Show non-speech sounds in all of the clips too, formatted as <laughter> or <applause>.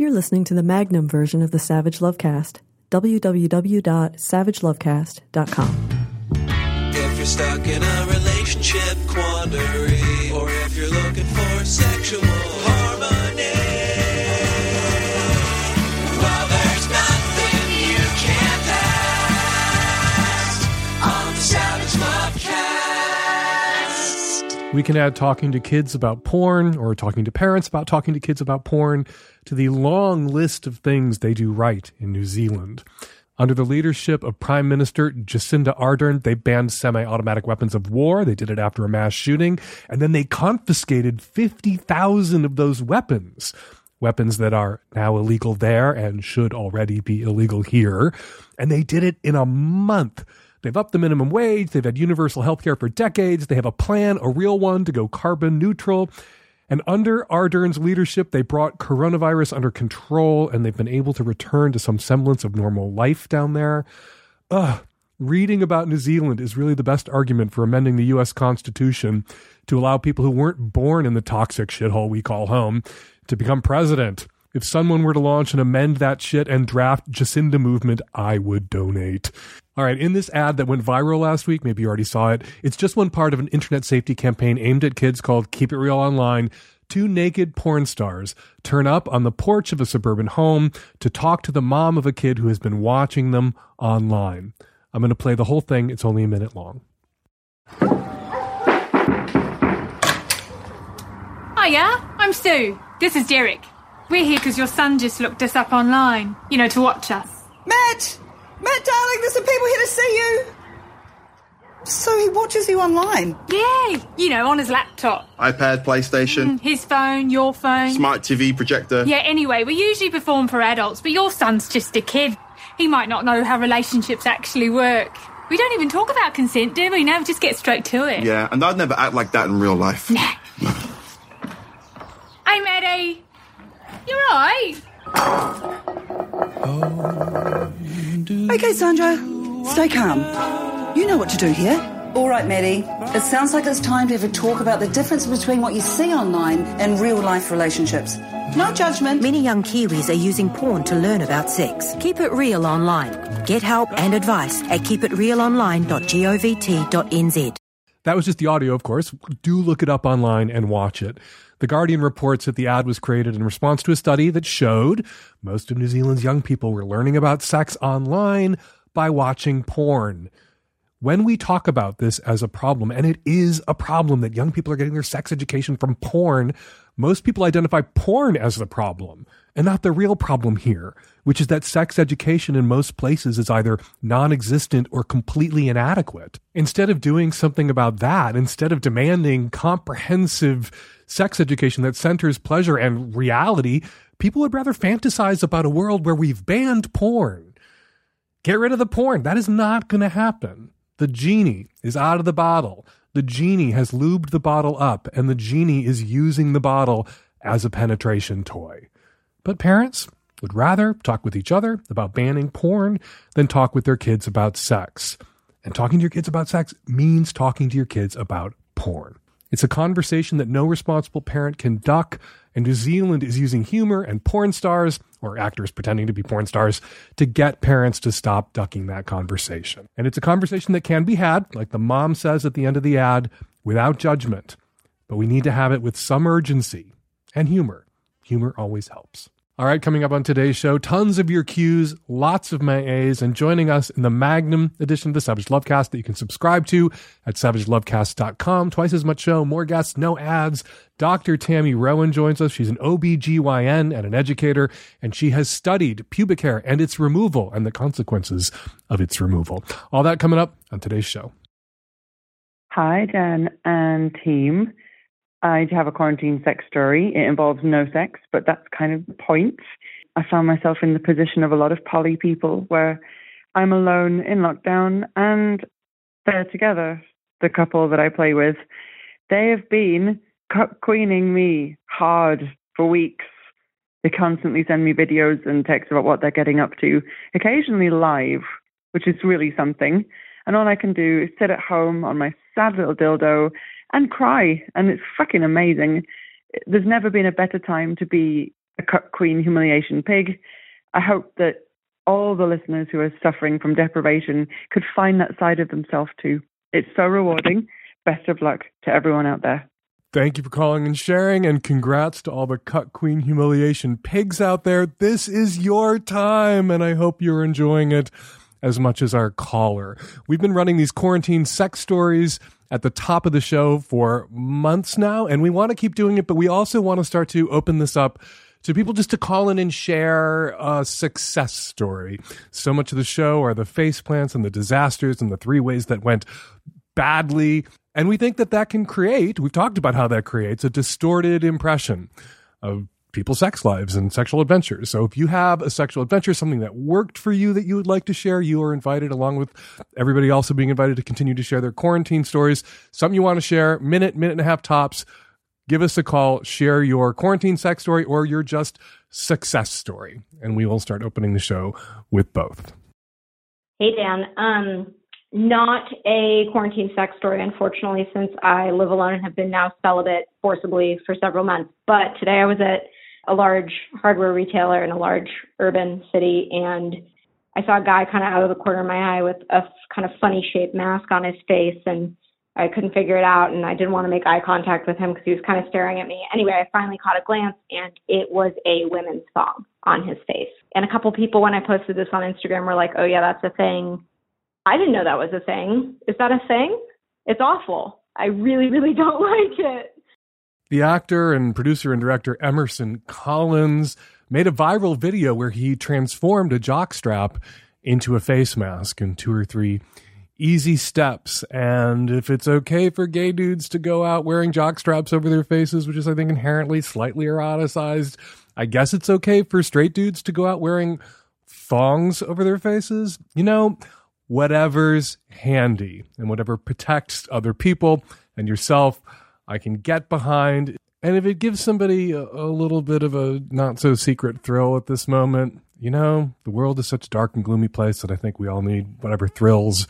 You're listening to the Magnum version of the Savage Lovecast. www.savagelovecast.com. If you're stuck in a relationship quandary, or if you're looking for sexual harmony, well, there's nothing you can't ask on the Savage Lovecast. We can add talking to kids about porn or talking to parents about talking to kids about porn to the long list of things they do right in New Zealand. Under the leadership of Prime Minister Jacinda Ardern, they banned semi automatic weapons of war. They did it after a mass shooting. And then they confiscated 50,000 of those weapons. Weapons that are now illegal there and should already be illegal here. And they did it in a month. They've upped the minimum wage. They've had universal health care for decades. They have a plan, a real one, to go carbon neutral. And under Ardern's leadership, they brought coronavirus under control and they've been able to return to some semblance of normal life down there. Ugh. Reading about New Zealand is really the best argument for amending the U.S. Constitution to allow people who weren't born in the toxic shithole we call home to become president. If someone were to launch and amend that shit and draft Jacinda movement, I would donate. All right, in this ad that went viral last week, maybe you already saw it, it's just one part of an internet safety campaign aimed at kids called Keep It Real Online. Two naked porn stars turn up on the porch of a suburban home to talk to the mom of a kid who has been watching them online. I'm going to play the whole thing. It's only a minute long. Hiya, I'm Sue. This is Derek. We're here because your son just looked us up online, you know, to watch us. Matt! Matt, darling, there's some people here to see you. So he watches you online. Yeah, you know, on his laptop. iPad, PlayStation, mm, His phone, your phone. smart TV projector. Yeah, anyway, we usually perform for adults, but your son's just a kid. He might not know how relationships actually work. We don't even talk about consent, do we? No, we just get straight to it. Yeah, and I'd never act like that in real life. <laughs> Hey, Maddie. You're right. Okay, Sandra, stay calm. You know what to do here. All right, Maddie. It sounds like it's time to have a talk about the difference between what you see online and real life relationships. No judgment. Many young Kiwis are using porn to learn about sex. Keep it real online. Get help and advice at keepitrealonline.govt.nz. That was just the audio, of course. Do look it up online and watch it. The Guardian reports that the ad was created in response to a study that showed most of New Zealand's young people were learning about sex online by watching porn. When we talk about this as a problem, and it is a problem that young people are getting their sex education from porn, most people identify porn as the problem and not the real problem here, which is that sex education in most places is either non existent or completely inadequate. Instead of doing something about that, instead of demanding comprehensive sex education that centers pleasure and reality, people would rather fantasize about a world where we've banned porn. Get rid of the porn. That is not going to happen. The genie is out of the bottle. The genie has lubed the bottle up, and the genie is using the bottle as a penetration toy. But parents would rather talk with each other about banning porn than talk with their kids about sex. And talking to your kids about sex means talking to your kids about porn. It's a conversation that no responsible parent can duck, and New Zealand is using humor and porn stars, or actors pretending to be porn stars, to get parents to stop ducking that conversation. And it's a conversation that can be had, like the mom says at the end of the ad, without judgment. But we need to have it with some urgency and humor. Humor always helps. All right, coming up on today's show, tons of your Q's, lots of my A's, and joining us in the Magnum edition of the Savage Lovecast that you can subscribe to at savagelovecast.com. Twice as much show, more guests, no ads. Dr. Tami Rowen joins us. She's an OBGYN and an educator, and she has studied pubic hair and its removal and the consequences of its removal. All that coming up on today's show. Hi, Dan and team. I have a quarantine sex story. It involves no sex, but that's kind of the point. I found myself in the position of a lot of poly people where I'm alone in lockdown and they're together. The couple that I play with, they have been queening me hard for weeks. They constantly send me videos and texts about what they're getting up to, occasionally live, which is really something. And all I can do is sit at home on my sad little dildo and cry. And it's fucking amazing. There's never been a better time to be a cuckquean humiliation pig. I hope that all the listeners who are suffering from deprivation could find that side of themselves too. It's so rewarding. Best of luck to everyone out there. Thank you for calling and sharing, and congrats to all the cuckquean humiliation pigs out there. This is your time, and I hope you're enjoying it as much as our caller. We've been running these quarantine sex stories at the top of the show for months now, and we want to keep doing it, but we also want to start to open this up to people just to call in and share a success story. So much of the show are the face plants and the disasters and the three ways that went badly. And we think that that can create, we've talked about how that creates a distorted impression of people's sex lives and sexual adventures. So if you have a sexual adventure, something that worked for you that you would like to share, you are invited along with everybody also being invited to continue to share their quarantine stories. Something you want to share, minute, minute and a half tops. Give us a call, share your quarantine sex story or your just success story. And we will start opening the show with both. Hey, Dan. Um, not a quarantine sex story, unfortunately, since I live alone and have been now celibate forcibly for several months. But today I was at a large hardware retailer in a large urban city, and I saw a guy kind of out of the corner of my eye with a kind of funny shaped mask on his face, and I couldn't figure it out, and I didn't want to make eye contact with him because he was kind of staring at me. Anyway, I finally caught a glance, and it was a women's thong on his face. And a couple people, when I posted this on Instagram, were like, "Oh yeah, that's a thing." I didn't know that was a thing. Is that a thing? It's awful. I really, really <laughs> don't like it. The actor and producer and director Emerson Collins made a viral video where he transformed a jockstrap into a face mask in two or three easy steps. And if it's okay for gay dudes to go out wearing jockstraps over their faces, which is, I think, inherently slightly eroticized, I guess it's okay for straight dudes to go out wearing thongs over their faces. You know, whatever's handy and whatever protects other people and yourself, I can get behind. And if it gives somebody a, a, little bit of a not so secret thrill at this moment, you know, the world is such a dark and gloomy place that I think we all need whatever thrills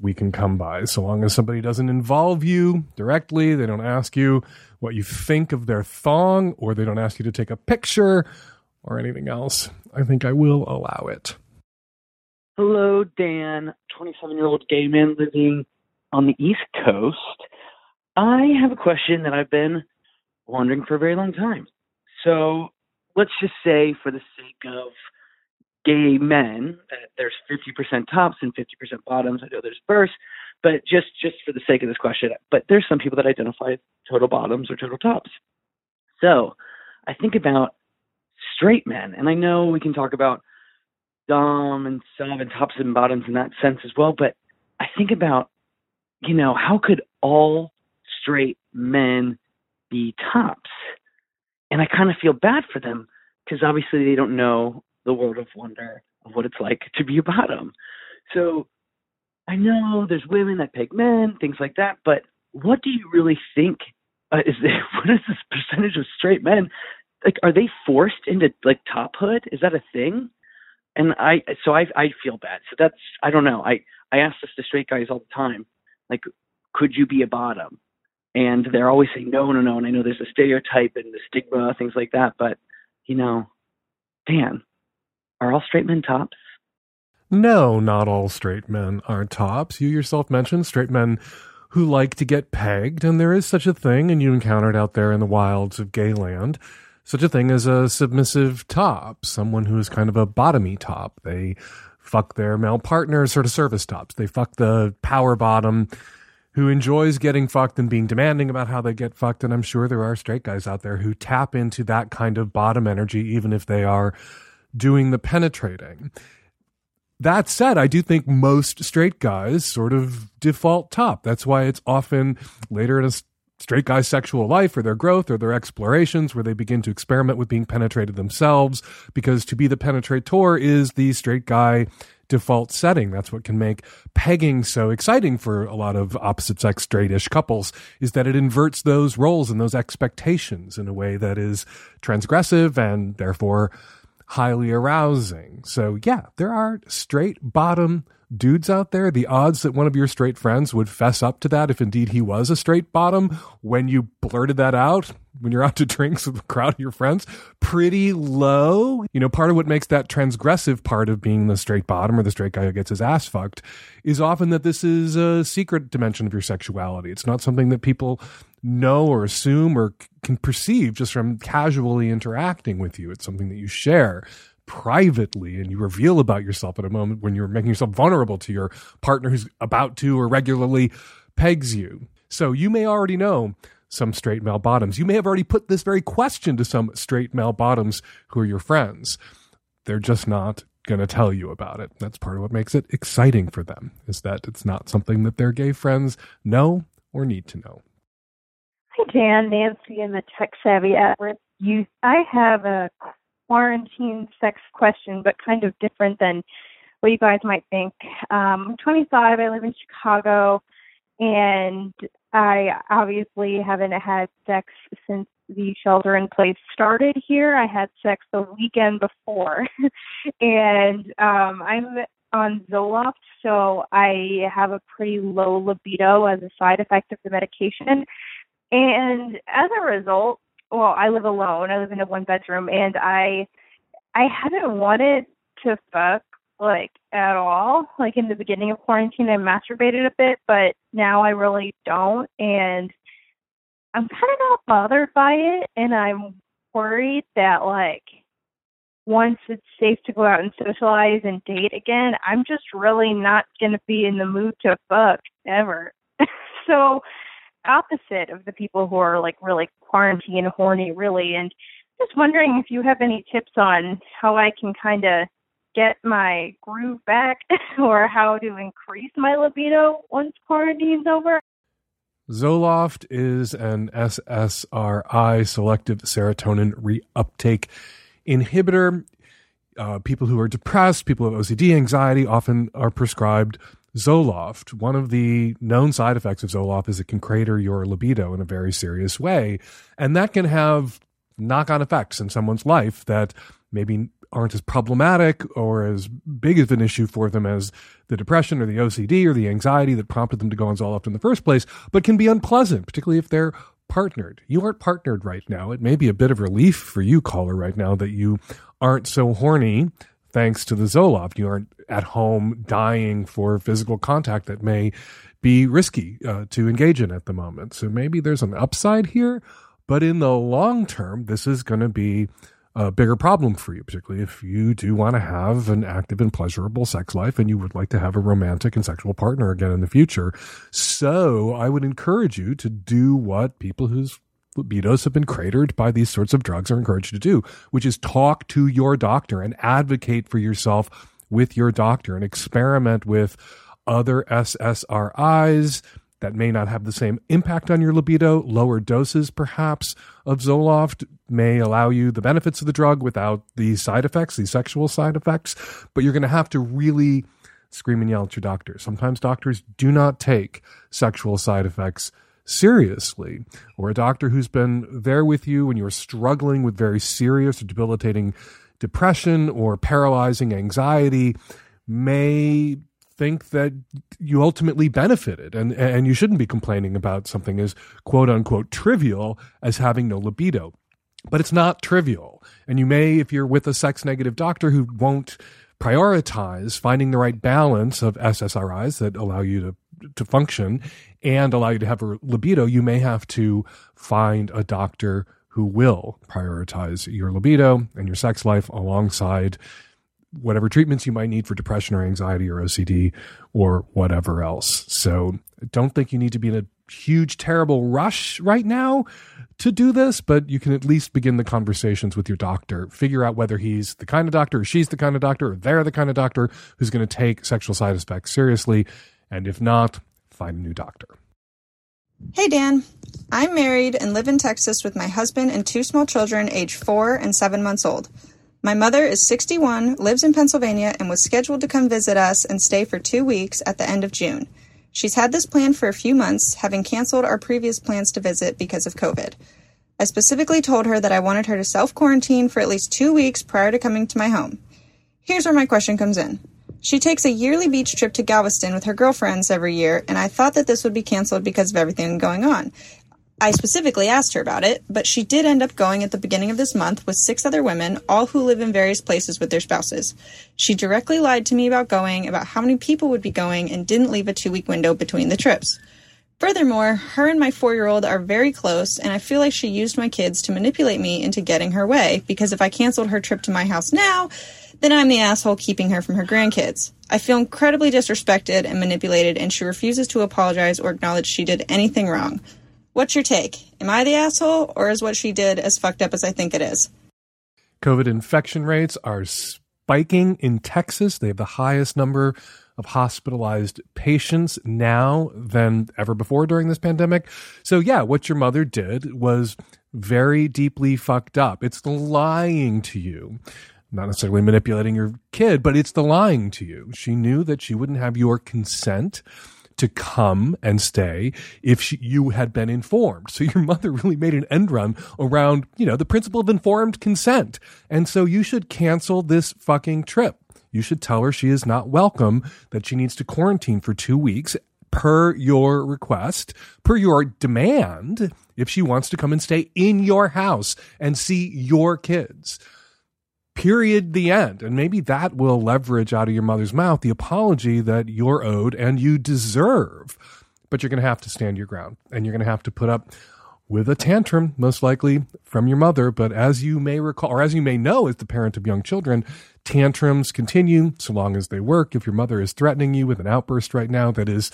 we can come by. So long as somebody doesn't involve you directly, they don't ask you what you think of their thong, or they don't ask you to take a picture or anything else, I think I will allow it. Hello, Dan, 27 year old gay man living on the East Coast. I have a question that I've been wondering for a very long time. So let's just say, for the sake of gay men, that there's 50% tops and 50% bottoms. I know there's bursts, but just just for the sake of this question, but there's some people that identify total bottoms or total tops. So I think about straight men, and I know we can talk about dom and sub and tops and bottoms in that sense as well. But I think about, you know, how could all straight men be tops? And I kind of feel bad for them because obviously they don't know the world of wonder of what it's like to be a bottom. So I know there's women that pick men, things like that, but what do you really think uh, is there, <laughs> what is this percentage of straight men? Like, are they forced into like tophood? Is that a thing? and I so I I feel bad. So that's I don't know. I I ask this to straight guys all the time, like, could you be a bottom? And they're always saying no, no, no. And I know there's a stereotype and the stigma, things like that. But you know, Dan, are all straight men tops? No, not all straight men are tops. You yourself mentioned straight men who like to get pegged, and there is such a thing, and you encounter it out there in the wilds of gay land such a thing as a submissive top, someone who is kind of a bottomy top. They fuck their male partners, sort of service tops. They fuck the power bottom who enjoys getting fucked and being demanding about how they get fucked. And I'm sure there are straight guys out there who tap into that kind of bottom energy, even if they are doing the penetrating. That said, I do think most straight guys sort of default top. That's why it's often later in a straight guy's sexual life or their growth or their explorations where they begin to experiment with being penetrated themselves because to be the penetrator is the straight guy default setting. That's what can make pegging so exciting for a lot of opposite sex straightish couples is that it inverts those roles and those expectations in a way that is transgressive and therefore highly arousing. So yeah, there are straight bottom dudes out there, the odds that one of your straight friends would fess up to that if indeed he was a straight bottom when you blurted that out when you're out to <laughs> drinks with a crowd of your friends, pretty low. You know, part of what makes that transgressive part of being the straight bottom or the straight guy who gets his ass fucked is often that this is a secret dimension of your sexuality. It's not something that people know or assume or can perceive just from casually interacting with you. It's something that you share privately and you reveal about yourself at a moment when you're making yourself vulnerable to your partner who's about to or regularly pegs you. So you may already know some straight male bottoms. You may have already put this very question to some straight male bottoms who are your friends. They're just not going to tell you about it. That's part of what makes it exciting for them is that it's not something that their gay friends know or need to know. Hi, Dan, Nancy, and the tech savvy at-risk youth. I have a quarantine sex question, but kind of different than what you guys might think. Um, I'm 25. I live in Chicago, and I obviously haven't had sex since the shelter in place started here. I had sex the weekend before, <laughs> and um, I'm on Zoloft, so I have a pretty low libido as a side effect of the medication. And as a result, well, I live alone. I live in a one bedroom, and I I haven't wanted to fuck like at all. Like in the beginning of quarantine, I masturbated a bit, but now I really don't, and I'm kind of not bothered by it, and I'm worried that like once it's safe to go out and socialize and date again, I'm just really not going to be in the mood to fuck ever. <laughs> so opposite of the people who are like really quarantine horny really and just wondering if you have any tips on how I can kind of get my groove back <laughs> or how to increase my libido once quarantine's over. Zoloft is an SSRI selective serotonin reuptake inhibitor. Uh, people who are depressed, people with OCD, anxiety often are prescribed Zoloft. One of the known side effects of Zoloft is it can crater your libido in a very serious way. And that can have knock on effects in someone's life that maybe aren't as problematic or as big of an issue for them as the depression or the OCD or the anxiety that prompted them to go on Zoloft in the first place, but can be unpleasant, particularly if they're partnered. You aren't partnered right now. It may be a bit of relief for you, caller, right now that you aren't so horny thanks to the Zoloft. You aren't at home dying for physical contact that may be risky uh, to engage in at the moment. So maybe there's an upside here, but in the long term, this is going to be a bigger problem for you, particularly if you do want to have an active and pleasurable sex life and you would like to have a romantic and sexual partner again in the future. So I would encourage you to do what people whose libidos have been cratered by these sorts of drugs are encouraged to do, which is talk to your doctor and advocate for yourself with your doctor and experiment with other SSRIs that may not have the same impact on your libido. Lower doses, perhaps, of Zoloft may allow you the benefits of the drug without the side effects, the sexual side effects, but you're going to have to really scream and yell at your doctor. Sometimes doctors do not take sexual side effects seriously, or a doctor who's been there with you when you're struggling with very serious or debilitating depression or paralyzing anxiety may think that you ultimately benefited. And and you shouldn't be complaining about something as quote unquote trivial as having no libido. But it's not trivial. And you may if you're with a sex negative doctor who won't prioritize finding the right balance of SSRIs that allow you to to function and allow you to have a libido you may have to find a doctor who will prioritize your libido and your sex life alongside whatever treatments you might need for depression or anxiety or OCD or whatever else. So don't think you need to be in a huge, terrible rush right now to do this, but you can at least begin the conversations with your doctor. Figure out whether he's the kind of doctor or she's the kind of doctor or they're the kind of doctor who's going to take sexual side effects seriously. And if not, find a new doctor. Hey, Dan. I'm married and live in Texas with my husband and two small children, age four and seven months old. My mother is 61, lives in Pennsylvania, and was scheduled to come visit us and stay for two weeks at the end of June. She's had this plan for a few months, having canceled our previous plans to visit because of COVID. I specifically told her that I wanted her to self quarantine for at least two weeks prior to coming to my home. Here's where my question comes in She takes a yearly beach trip to Galveston with her girlfriends every year, and I thought that this would be canceled because of everything going on. I specifically asked her about it, but she did end up going at the beginning of this month with six other women, all who live in various places with their spouses. She directly lied to me about going, about how many people would be going, and didn't leave a two week window between the trips. Furthermore, her and my four year old are very close, and I feel like she used my kids to manipulate me into getting her way, because if I canceled her trip to my house now, then I'm the asshole keeping her from her grandkids. I feel incredibly disrespected and manipulated, and she refuses to apologize or acknowledge she did anything wrong. What's your take? Am I the asshole, or is what she did as fucked up as I think it is? COVID infection rates are spiking in Texas. They have the highest number of hospitalized patients now than ever before during this pandemic. So, yeah, what your mother did was very deeply fucked up. It's lying to you. Not necessarily manipulating your kid, but it's the lying to you. She knew that she wouldn't have your consent to come and stay if she, you had been informed. So your <laughs> mother really made an end run around, you know, the principle of informed consent. And so you should cancel this fucking trip. You should tell her she is not welcome, that she needs to quarantine for two weeks per your request, per your demand, if she wants to come and stay in your house and see your kids period the end. And maybe that will leverage out of your mother's mouth the apology that you're owed and you deserve. But you're going to have to stand your ground and you're going to have to put up with a tantrum most likely from your mother. But as you may recall or as you may know as the parent of young children tantrums continue so long as they work. If your mother is threatening you with an outburst right now that is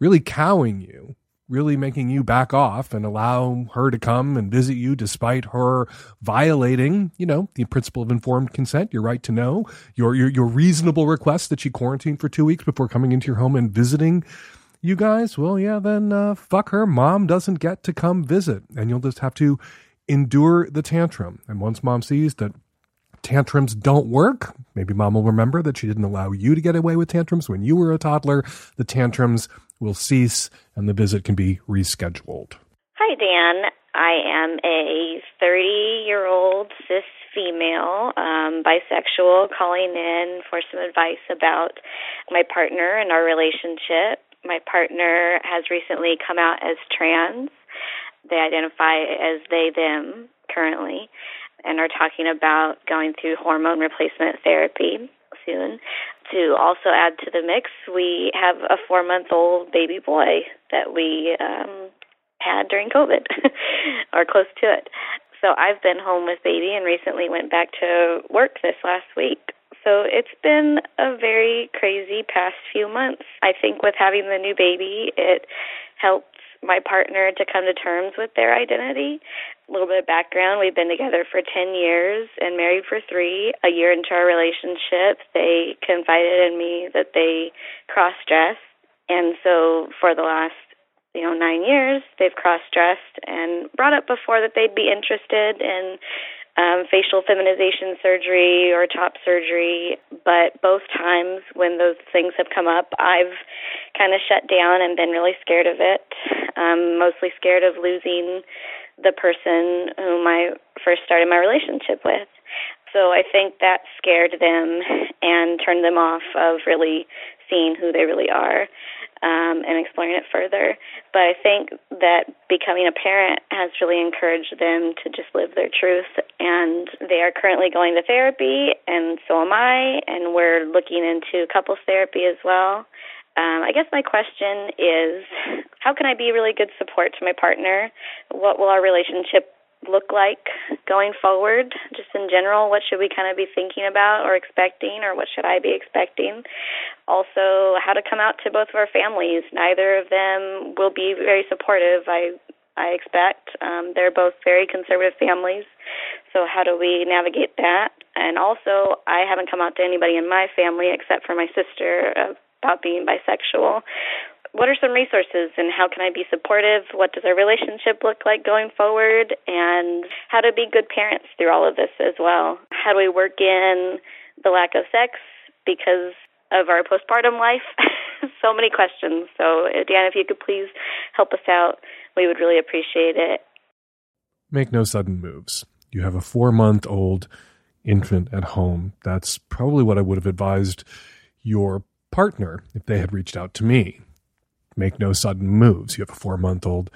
really cowing you really making you back off and allow her to come and visit you despite her violating, you know, the principle of informed consent, your right to know, your your, your reasonable request that she quarantine for two weeks before coming into your home and visiting you guys, well, yeah, then uh, fuck her. Mom doesn't get to come visit, and you'll just have to endure the tantrum. And once mom sees that tantrums don't work, maybe mom will remember that she didn't allow you to get away with tantrums when you were a toddler. The tantrums will cease and the visit can be rescheduled. Hi, Dan. I am a 30 year old cis female, um, bisexual, calling in for some advice about my partner and our relationship. My partner has recently come out as trans. They identify as they, them currently, and are talking about going through hormone replacement therapy soon. To also add to the mix, we have a four month old baby boy that we um, had during COVID <laughs> or close to it. So I've been home with baby and recently went back to work this last week. So it's been a very crazy past few months. I think with having the new baby, it helped my partner to come to terms with their identity. A little bit of background we've been together for 10 years and married for three. A year into our relationship, they confided in me that they cross dress. And so for the last you know nine years they've cross dressed and brought up before that they'd be interested in um, facial feminization surgery or top surgery, but both times when those things have come up, I've kind of shut down and been really scared of it. Um, mostly scared of losing the person whom I first started my relationship with. So I think that scared them and turned them off of really seeing who they really are um, and exploring it further. But I think that becoming a parent has really encouraged them to just live their truth. And they are currently going to therapy, and so am I, and we're looking into couples therapy as well. Um, I guess my question is how can I be really good support to my partner? What will our relationship look like going forward, just in general? What should we kind of be thinking about or expecting, or what should I be expecting? Also, how to come out to both of our families. Neither of them will be very supportive. I I expect um, they're both very conservative families. So how do we navigate that? And also, I haven't come out to anybody in my family except for my sister about being bisexual what are some resources and how can I be supportive? What does our relationship look like going forward? And how to be good parents through all of this as well. How do we work in the lack of sex because of our postpartum life? <laughs> so many questions. So, Dan, if you could please help us out, we would really appreciate it. Make no sudden moves. You have a four month old infant at home. That's probably what I would have advised your partner if they had reached out to me. Make no sudden moves. You have a four month old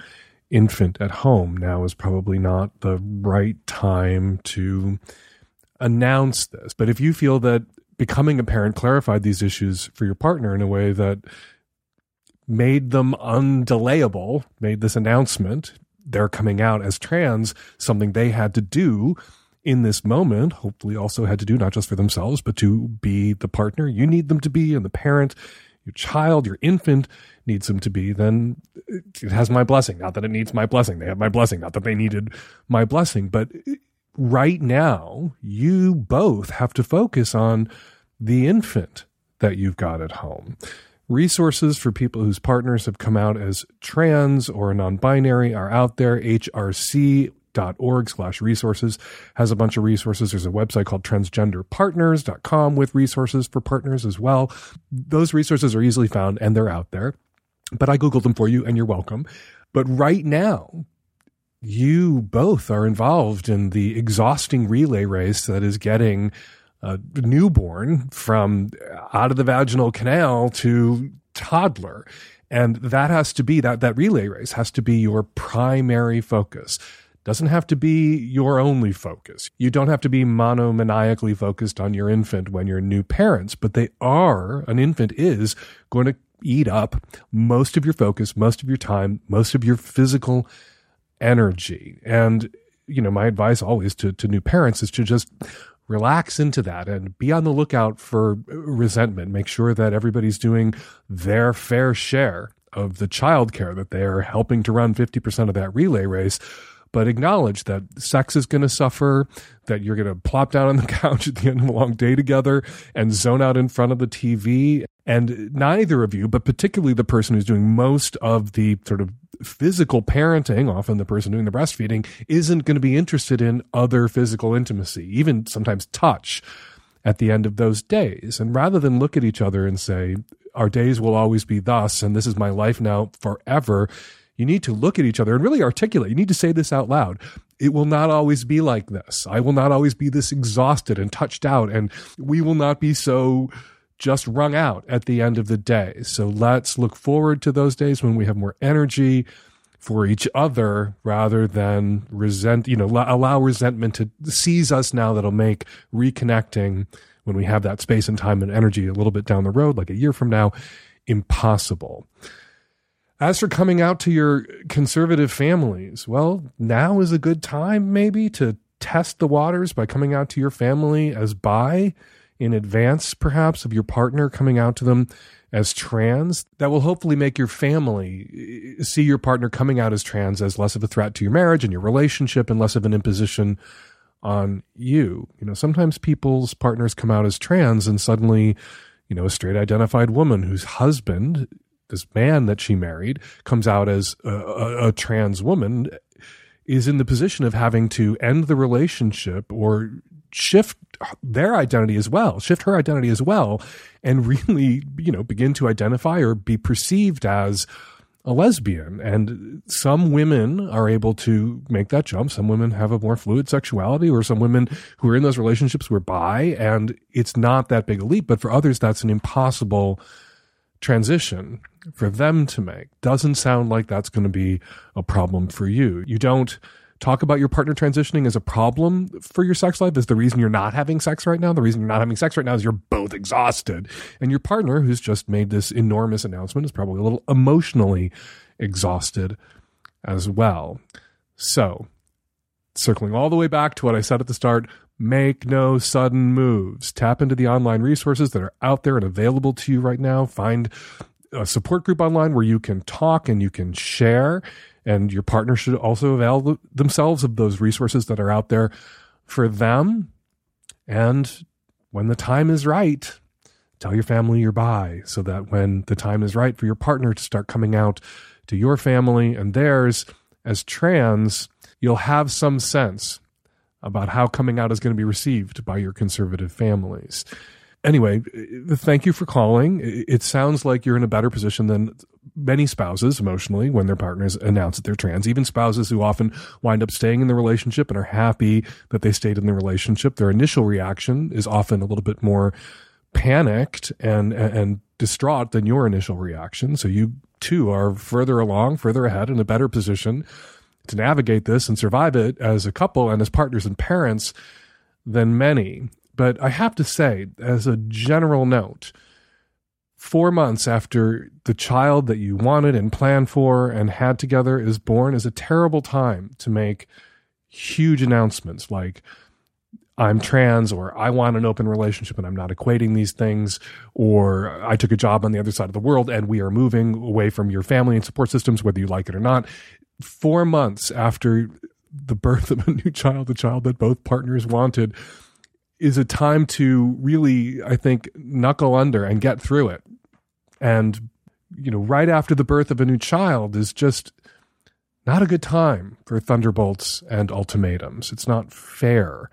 infant at home. Now is probably not the right time to announce this. But if you feel that becoming a parent clarified these issues for your partner in a way that made them undelayable, made this announcement, they're coming out as trans, something they had to do in this moment, hopefully also had to do not just for themselves, but to be the partner you need them to be and the parent, your child, your infant needs them to be, then it has my blessing. Not that it needs my blessing. They have my blessing. Not that they needed my blessing. But right now, you both have to focus on the infant that you've got at home. Resources for people whose partners have come out as trans or non-binary are out there. HRC org slash resources has a bunch of resources. There's a website called transgenderpartners.com with resources for partners as well. Those resources are easily found and they're out there, but I Googled them for you and you're welcome. But right now, you both are involved in the exhausting relay race that is getting a newborn from out of the vaginal canal to toddler. And that has to be that, that relay race has to be your primary focus doesn't have to be your only focus. You don't have to be monomaniacally focused on your infant when you're new parents, but they are, an infant is going to eat up most of your focus, most of your time, most of your physical energy. And, you know, my advice always to, to new parents is to just relax into that and be on the lookout for resentment. Make sure that everybody's doing their fair share of the childcare that they're helping to run 50% of that relay race but acknowledge that sex is going to suffer, that you're going to plop down on the <laughs> couch at the end of a long day together and zone out in front of the TV. And neither of you, but particularly the person who's doing most of the sort of physical parenting, often the person doing the breastfeeding, isn't going to be interested in other physical intimacy, even sometimes touch at the end of those days. And rather than look at each other and say, our days will always be thus, and this is my life now forever, you need to look at each other and really articulate. You need to say this out loud. It will not always be like this. I will not always be this exhausted and touched out, and we will not be so just wrung out at the end of the day. So let's look forward to those days when we have more energy for each other rather than resent, you know, allow resentment to seize us now that'll make reconnecting when we have that space and time and energy a little bit down the road, like a year from now, impossible. As for coming out to your conservative families, well, now is a good time maybe to test the waters by coming out to your family as bi in advance, perhaps, of your partner coming out to them as trans. That will hopefully make your family eh, see your partner coming out as trans as less of a threat to your marriage and your relationship and less of an imposition on you. You know, sometimes people's partners come out as trans and suddenly, you know, a straight identified woman whose husband this man that she married comes out as a, a, a trans woman is in the position of having to end the relationship or shift their identity as well, shift her identity as well, and <laughs> really, you know, begin to identify or be perceived as a lesbian. And some women are able to make that jump. Some women have a more fluid sexuality, or some women who are in those relationships were bi, and it's not that big a leap. But for others, that's an impossible transition for them to make. Doesn't sound like that's going to be a problem for you. You don't talk about your partner transitioning as a problem for your sex life is the reason you're not having sex right now. The reason you're not having sex right now is you're both exhausted. And your partner, who's just made this enormous announcement, is probably a little emotionally exhausted as well. So, circling all the way back to what I said at the start, Make no sudden moves. Tap into the online resources that are out there and available to you right now. Find a support group online where you can talk and you can share. And your partner should also avail themselves of those resources that are out there for them. And when the time is right, tell your family you're bi so that when the time is right for your partner to start coming out to your family and theirs as trans, you'll have some sense about how coming out is going to be received by your conservative families. Anyway, thank you for calling. It sounds like you're in a better position than many spouses emotionally when their partners announce that they're trans. Even spouses who often wind up staying in the relationship and are happy that they stayed in the relationship, their initial reaction is often a little bit more panicked and and distraught than your initial reaction. So you too are further along, further ahead in a better position to navigate this and survive it as a couple and as partners and parents than many. But I have to say, as a general note, four months after the child that you wanted and planned for and had together is born is a terrible time to make huge announcements like, I'm trans or I want an open relationship and I'm not equating these things or I took a job on the other side of the world and we are moving away from your family and support systems whether you like it or not. 4 months after the birth of a new child, a child that both partners wanted is a time to really I think knuckle under and get through it. And you know, right after the birth of a new child is just not a good time for thunderbolts and ultimatums. It's not fair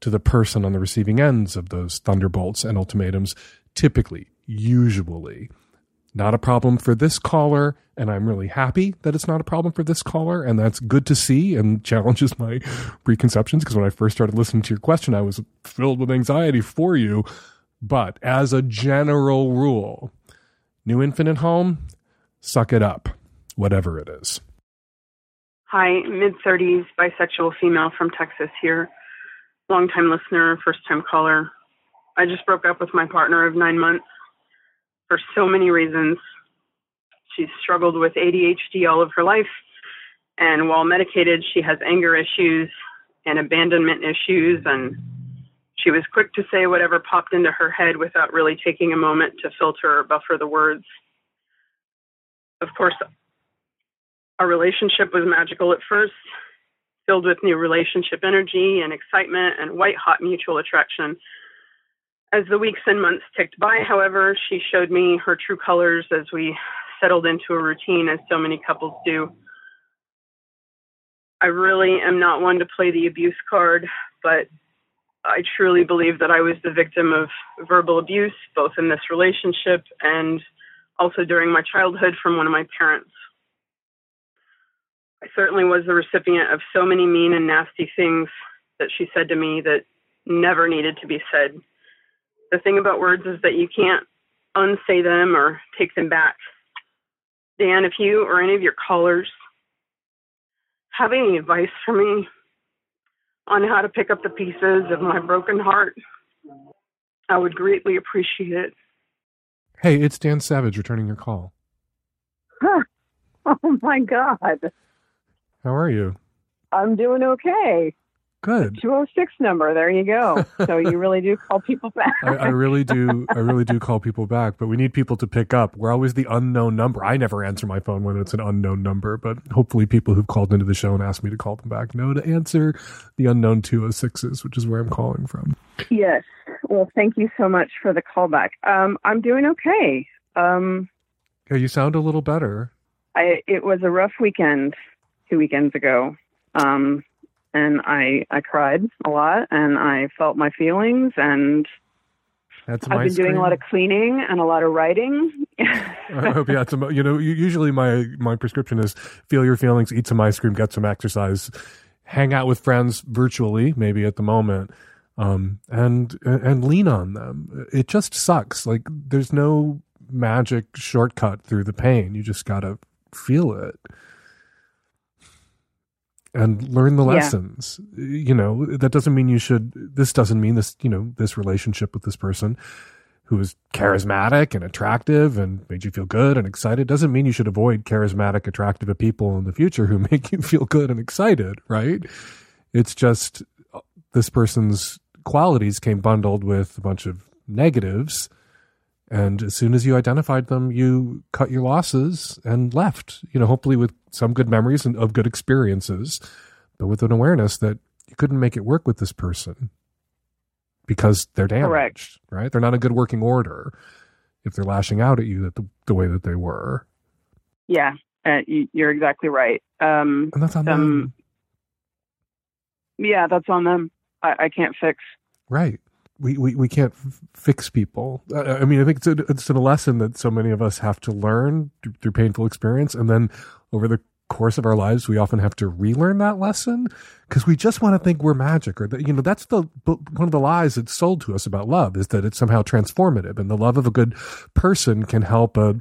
to the person on the receiving ends of those thunderbolts and ultimatums, typically, usually. Not a problem for this caller, and I'm really happy that it's not a problem for this caller, and that's good to see and challenges my <laughs> preconceptions because when I first started listening to your question, I was filled with anxiety for you. But as a general rule, new infinite home, suck it up, whatever it is. Hi, mid 30s, bisexual female from Texas here long time listener, first time caller. I just broke up with my partner of nine months for so many reasons. She's struggled with ADHD all of her life, and while medicated, she has anger issues and abandonment issues, and she was quick to say whatever popped into her head without really taking a moment to filter or buffer the words. Of course, our relationship was magical at first, filled with new relationship energy and excitement and white hot mutual attraction. As the weeks and months ticked by, however, she showed me her true colors as we settled into a routine, as so many couples do. I really am not one to play the abuse card, but I truly believe that I was the victim of verbal abuse, both in this relationship and also during my childhood from one of my parents. I certainly was the recipient of so many mean and nasty things that she said to me that never needed to be said. The thing about words is that you can't unsay them or take them back. Dan, if you or any of your callers have any advice for me on how to pick up the pieces of my broken heart, I would greatly appreciate it. Hey, it's Dan Savage returning your call. Huh. <laughs> Oh my God. How are you? I'm doing okay. Good. 206 number. There you go. So you really do call people back. I, I, really do. I really do call people back, but we need people to pick up. We're always the unknown number. I never answer my phone when it's an unknown number, but hopefully people who've called into the show and asked me to call them back know to answer the unknown 206s, which is where I'm calling from. Yes. Well, thank you so much for the callback. Um, I'm doing okay. Um, yeah, you sound a little better. I, it was a rough weekend two weekends ago. Um, and I I cried a lot and I felt my feelings and I've been doing a lot of cleaning and a lot of writing. <laughs> I hope you had some, you know, usually my my prescription is feel your feelings, eat some ice cream, get some exercise, hang out with friends virtually, maybe at the moment, um, and and lean on them. It just sucks. Like there's no magic shortcut through the pain. You just gotta feel it and learn the lessons. Yeah. You know, that doesn't mean you should, this doesn't mean this, you know, this relationship with this person who is charismatic and attractive and made you feel good and excited doesn't mean you should avoid charismatic, attractive people in the future who <laughs> make you feel good and excited, right? It's just uh, this person's qualities came bundled with a bunch of negatives and as soon as you identified them, you cut your losses and left, you know, hopefully with some good memories and of good experiences, but with an awareness that you couldn't make it work with this person because they're damaged, Correct. right? They're not a good working order if they're lashing out at you the, the way that they were. Yeah, uh, you, are exactly right. Um, and that's on um, them. Yeah, that's on them. I, I can't fix. Right we, we, we can't f- fix people. I mean, I think it's a, it's a lesson that so many of us have to learn through, through, painful experience. And then over the course of our lives, we often have to relearn that lesson because we just want to think we're magic or that, you know, that's the, one of the lies that's sold to us about love is that it's somehow transformative and the love of a good person can help a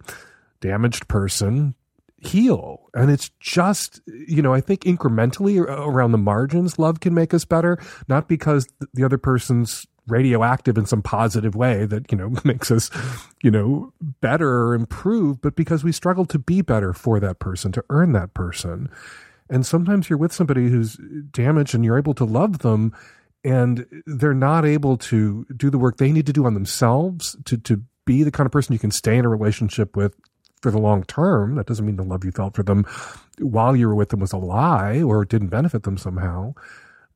damaged person heal. And it's just, you know, I think incrementally around the margins, love can make us better, not because the other person's radioactive in some positive way that, you know, <laughs> makes us, you know, better or improve, but because we struggle to be better for that person, to earn that person. And sometimes you're with somebody who's damaged and you're able to love them and they're not able to do the work they need to do on themselves to, to be the kind of person you can stay in a relationship with for the long term. That doesn't mean the love you felt for them while you were with them was a lie or didn't benefit them somehow.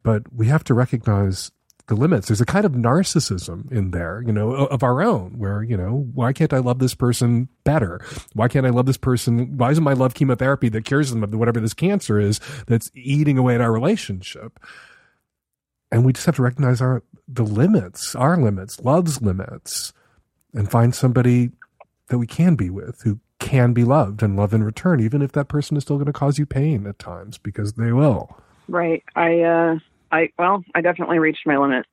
But we have to recognize the limits. There's a kind of narcissism in there, you know, of our own, where, you know, why can't I love this person better? Why can't I love this person? Why isn't my love chemotherapy that cures them of whatever this cancer is that's eating away at our relationship? And we just have to recognize our the limits, our limits, love's limits, and find somebody that we can be with who can be loved and love in return, even if that person is still going to cause you pain at times because they will. Right. I uh I well, I definitely reached my limit.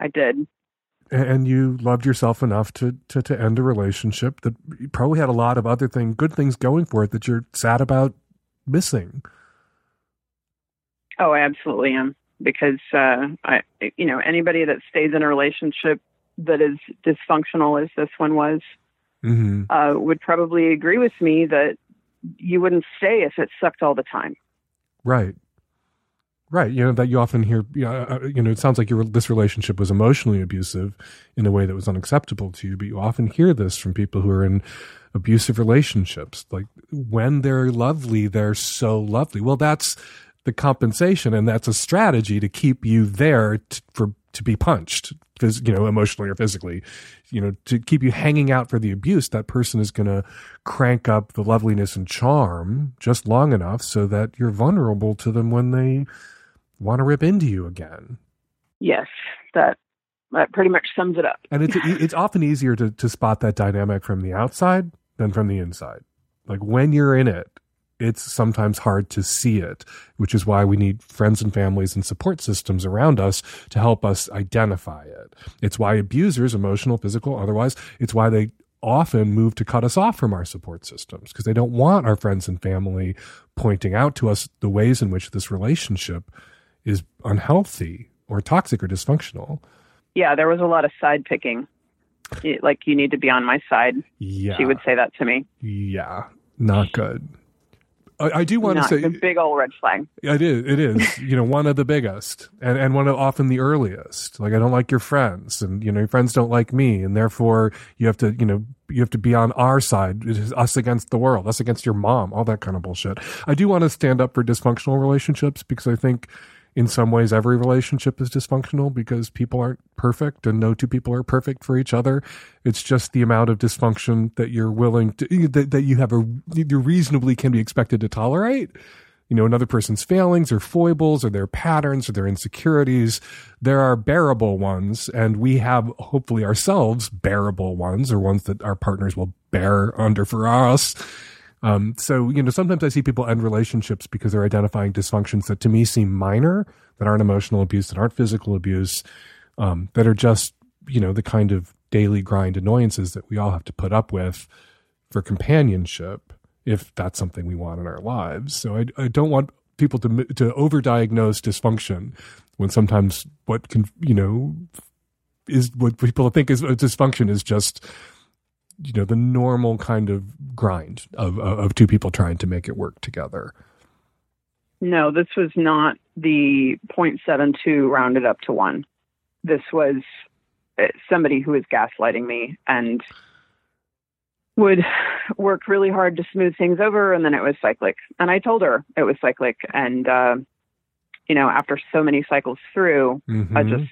I did. And you loved yourself enough to, to, to end a relationship that you probably had a lot of other thing, good things going for it that you're sad about missing. Oh, I absolutely am because uh, I, you know, anybody that stays in a relationship that is dysfunctional as this one was, mm-hmm. uh, would probably agree with me that you wouldn't stay if it sucked all the time. Right. Right, you know that you often hear. You know, uh, you know, it sounds like your this relationship was emotionally abusive in a way that was unacceptable to you. But you often hear this from people who are in abusive relationships. Like when they're lovely, they're so lovely. Well, that's the compensation, and that's a strategy to keep you there to, for to be punched, you know, emotionally or physically. You know, to keep you hanging out for the abuse. That person is going to crank up the loveliness and charm just long enough so that you're vulnerable to them when they want to rip into you again. Yes, that that pretty much sums it up. And it's it's often easier to to spot that dynamic from the outside than from the inside. Like when you're in it, it's sometimes hard to see it, which is why we need friends and families and support systems around us to help us identify it. It's why abusers, emotional, physical, otherwise, it's why they often move to cut us off from our support systems because they don't want our friends and family pointing out to us the ways in which this relationship is unhealthy or toxic or dysfunctional. Yeah, there was a lot of side picking. Like you need to be on my side. Yeah, she would say that to me. Yeah, not good. I, I do want Not to say a big old red flag. it is. It is. <laughs> you know, one of the biggest, and and one of often the earliest. Like I don't like your friends, and you know your friends don't like me, and therefore you have to you know you have to be on our side. It is us against the world, us against your mom, all that kind of bullshit. I do want to stand up for dysfunctional relationships because I think in some ways every relationship is dysfunctional because people aren't perfect and no two people are perfect for each other. It's just the amount of dysfunction that you're willing to that, that you have a you reasonably can be expected to tolerate. You know another person's failings or foibles or their patterns or their insecurities. There are bearable ones and we have hopefully ourselves bearable ones or ones that our partners will bear under for us um, so, you know, sometimes I see people end relationships because they're identifying dysfunctions that to me seem minor, that aren't emotional abuse, that aren't physical abuse, um, that are just, you know, the kind of daily grind annoyances that we all have to put up with for companionship if that's something we want in our lives. So I, I don't want people to to overdiagnose dysfunction when sometimes what can you know is what people think is dysfunction is just you know the normal kind of grind of of two people trying to make it work together. No, this was not the 0.72 rounded up to one. This was uh, somebody who was gaslighting me and would <sighs> work really hard to smooth things over, and then it was cyclic. And I told her it was cyclic, and uh, you know, after so many cycles through, mm-hmm. I just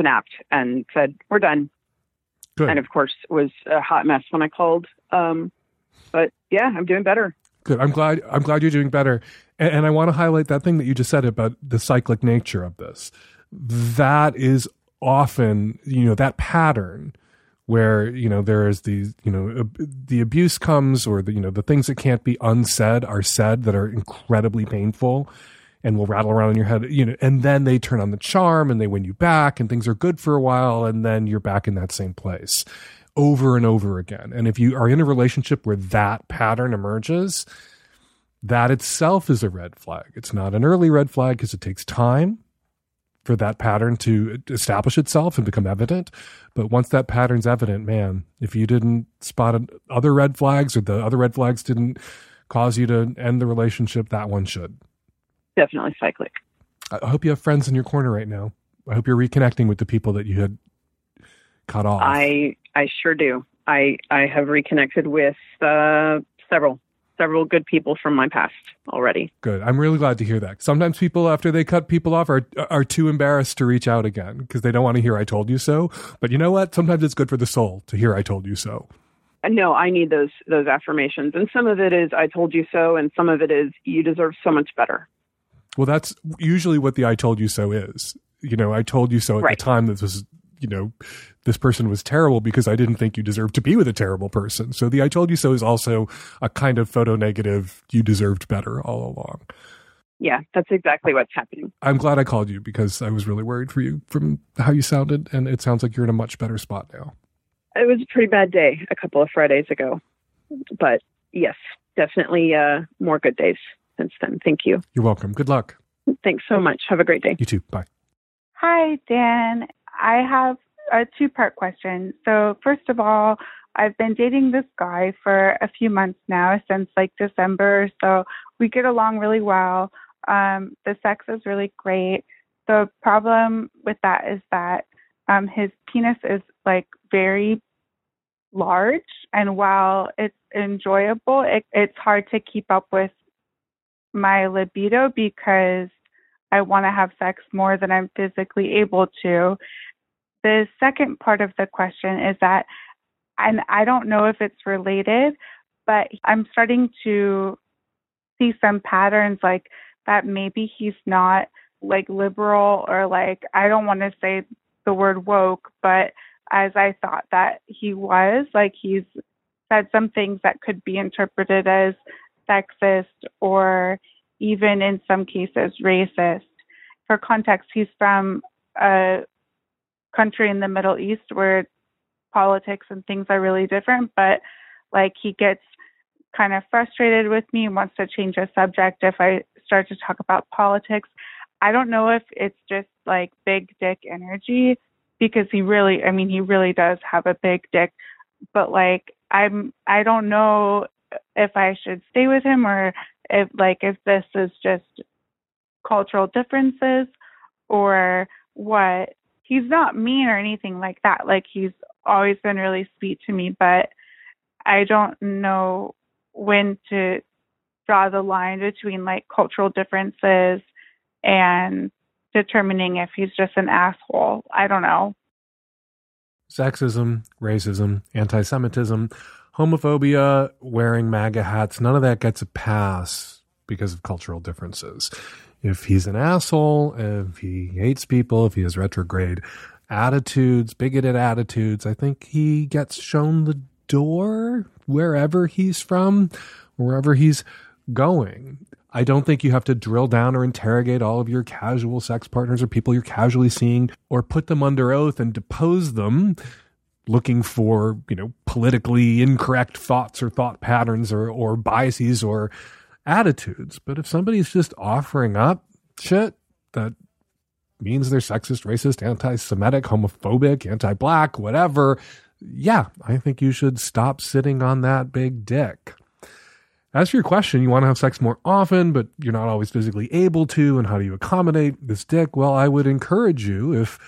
snapped and said, "We're done." Good. and of course was a hot mess when I called. Um, but yeah, I'm doing better. Good. I'm glad. I'm glad you're doing better. And, and I want to highlight that thing that you just said about the cyclic nature of this. That is often, you know, that pattern where you know there is the you know the abuse comes or the you know the things that can't be unsaid are said that are incredibly painful and will rattle around in your head you know and then they turn on the charm and they win you back and things are good for a while and then you're back in that same place over and over again and if you are in a relationship where that pattern emerges that itself is a red flag it's not an early red flag because it takes time for that pattern to establish itself and become evident. But once that pattern's evident, man, if you didn't spot other red flags or the other red flags didn't cause you to end the relationship, that one should. Definitely cyclic. I hope you have friends in your corner right now. I hope you're reconnecting with the people that you had cut off. I I sure do. I I have reconnected with uh, several several good people from my past already. Good. I'm really glad to hear that. Sometimes people, after they cut people off, are are too embarrassed to reach out again because they don't want to hear "I told you so." But you know what? Sometimes it's good for the soul to hear "I told you so." No, I need those those affirmations, and some of it is "I told you so," and some of it is "You deserve so much better." Well, that's usually what the "I told you so" is. You know, I told you so at Right. the time that was, you know, this person was terrible because I didn't think you deserved to be with a terrible person. So the "I told you so" is also a kind of photo negative. You deserved better all along. Yeah, that's exactly what's happening. I'm glad I called you because I was really worried for you from how you sounded, and it sounds like you're in a much better spot now. It was a pretty bad day a couple of Fridays ago, but yes, definitely uh, more good days since then. Thank you. You're welcome. Good luck. Thanks so much. Have a great day. You too. Bye. Hi, Dan. I have a two part question. So, first of all, I've been dating this guy for a few months now, since like December. So, we get along really well. Um, the sex is really great. The problem with that is that um, his penis is like very large, and while it's enjoyable, it, it's hard to keep up with my libido because I want to have sex more than I'm physically able to. The second part of the question is that, and I don't know if it's related, but I'm starting to see some patterns like that maybe he's not like liberal or like, I don't want to say the word woke, but as I thought that he was, like he's said some things that could be interpreted as sexist or even in some cases racist. For context, he's from a country in the Middle East where politics and things are really different, but like he gets kind of frustrated with me and wants to change the subject if I start to talk about politics. I don't know if it's just like big dick energy because he really I mean he really does have a big dick, but like I'm I don't know if I should stay with him or if like if this is just cultural differences or what. He's not mean or anything like that. Like he's always been really sweet to me, but I don't know when to draw the line between like cultural differences and determining if he's just an asshole. I don't know. Sexism, racism, anti Semitism, homophobia, wearing MAGA hats, none of that gets a pass because of cultural differences. If he's an asshole, if he hates people, if he has retrograde attitudes, bigoted attitudes, I think he gets shown the door wherever he's from, wherever he's going. I don't think you have to drill down or interrogate all of your casual sex partners or people you're casually seeing or put them under oath and depose them looking for, you know, politically incorrect thoughts or thought patterns or, or biases or attitudes. But if somebody's just offering up shit that means they're sexist, racist, anti Semitic, homophobic, anti black, whatever, yeah, I think you should stop sitting on that big dick. As for your question, you want to have sex more often, but you're not always physically able to, and how do you accommodate this dick? Well, I would encourage you if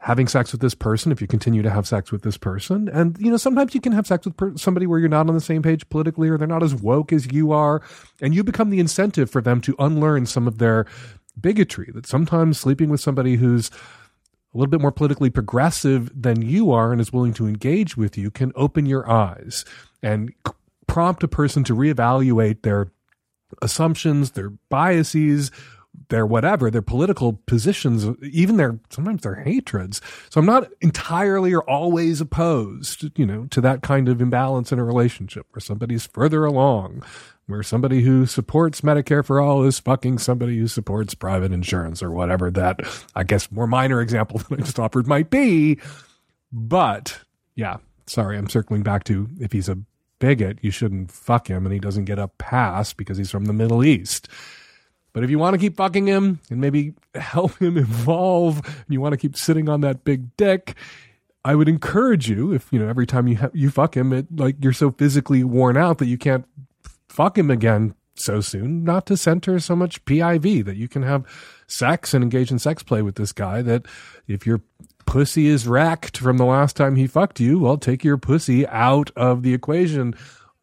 having sex with this person, if you continue to have sex with this person, and you know, sometimes you can have sex with per- somebody where you're not on the same page politically or they're not as woke as you are, and you become the incentive for them to unlearn some of their bigotry. That sometimes sleeping with somebody who's a little bit more politically progressive than you are and is willing to engage with you can open your eyes and c- prompt a person to reevaluate their assumptions, their biases, their whatever, their political positions, even their sometimes their hatreds. So I'm not entirely or always opposed, you know, to that kind of imbalance in a relationship where somebody's further along, where somebody who supports Medicare for all is fucking somebody who supports private insurance or whatever that I guess more minor example <laughs> that I just offered might be. But yeah, sorry, I'm circling back to if he's a bigot, you shouldn't fuck him and he doesn't get a pass because he's from the Middle East. But if you want to keep fucking him and maybe help him <laughs> evolve, and you want to keep sitting on that big dick, I would encourage you if you know every time you ha- you fuck him, it like you're so physically worn out that you can't fuck him again so soon, not to center so much PIV that you can have sex and engage in sex play with this guy. That if your pussy is wrecked from the last time he fucked you, well, take your pussy out of the equation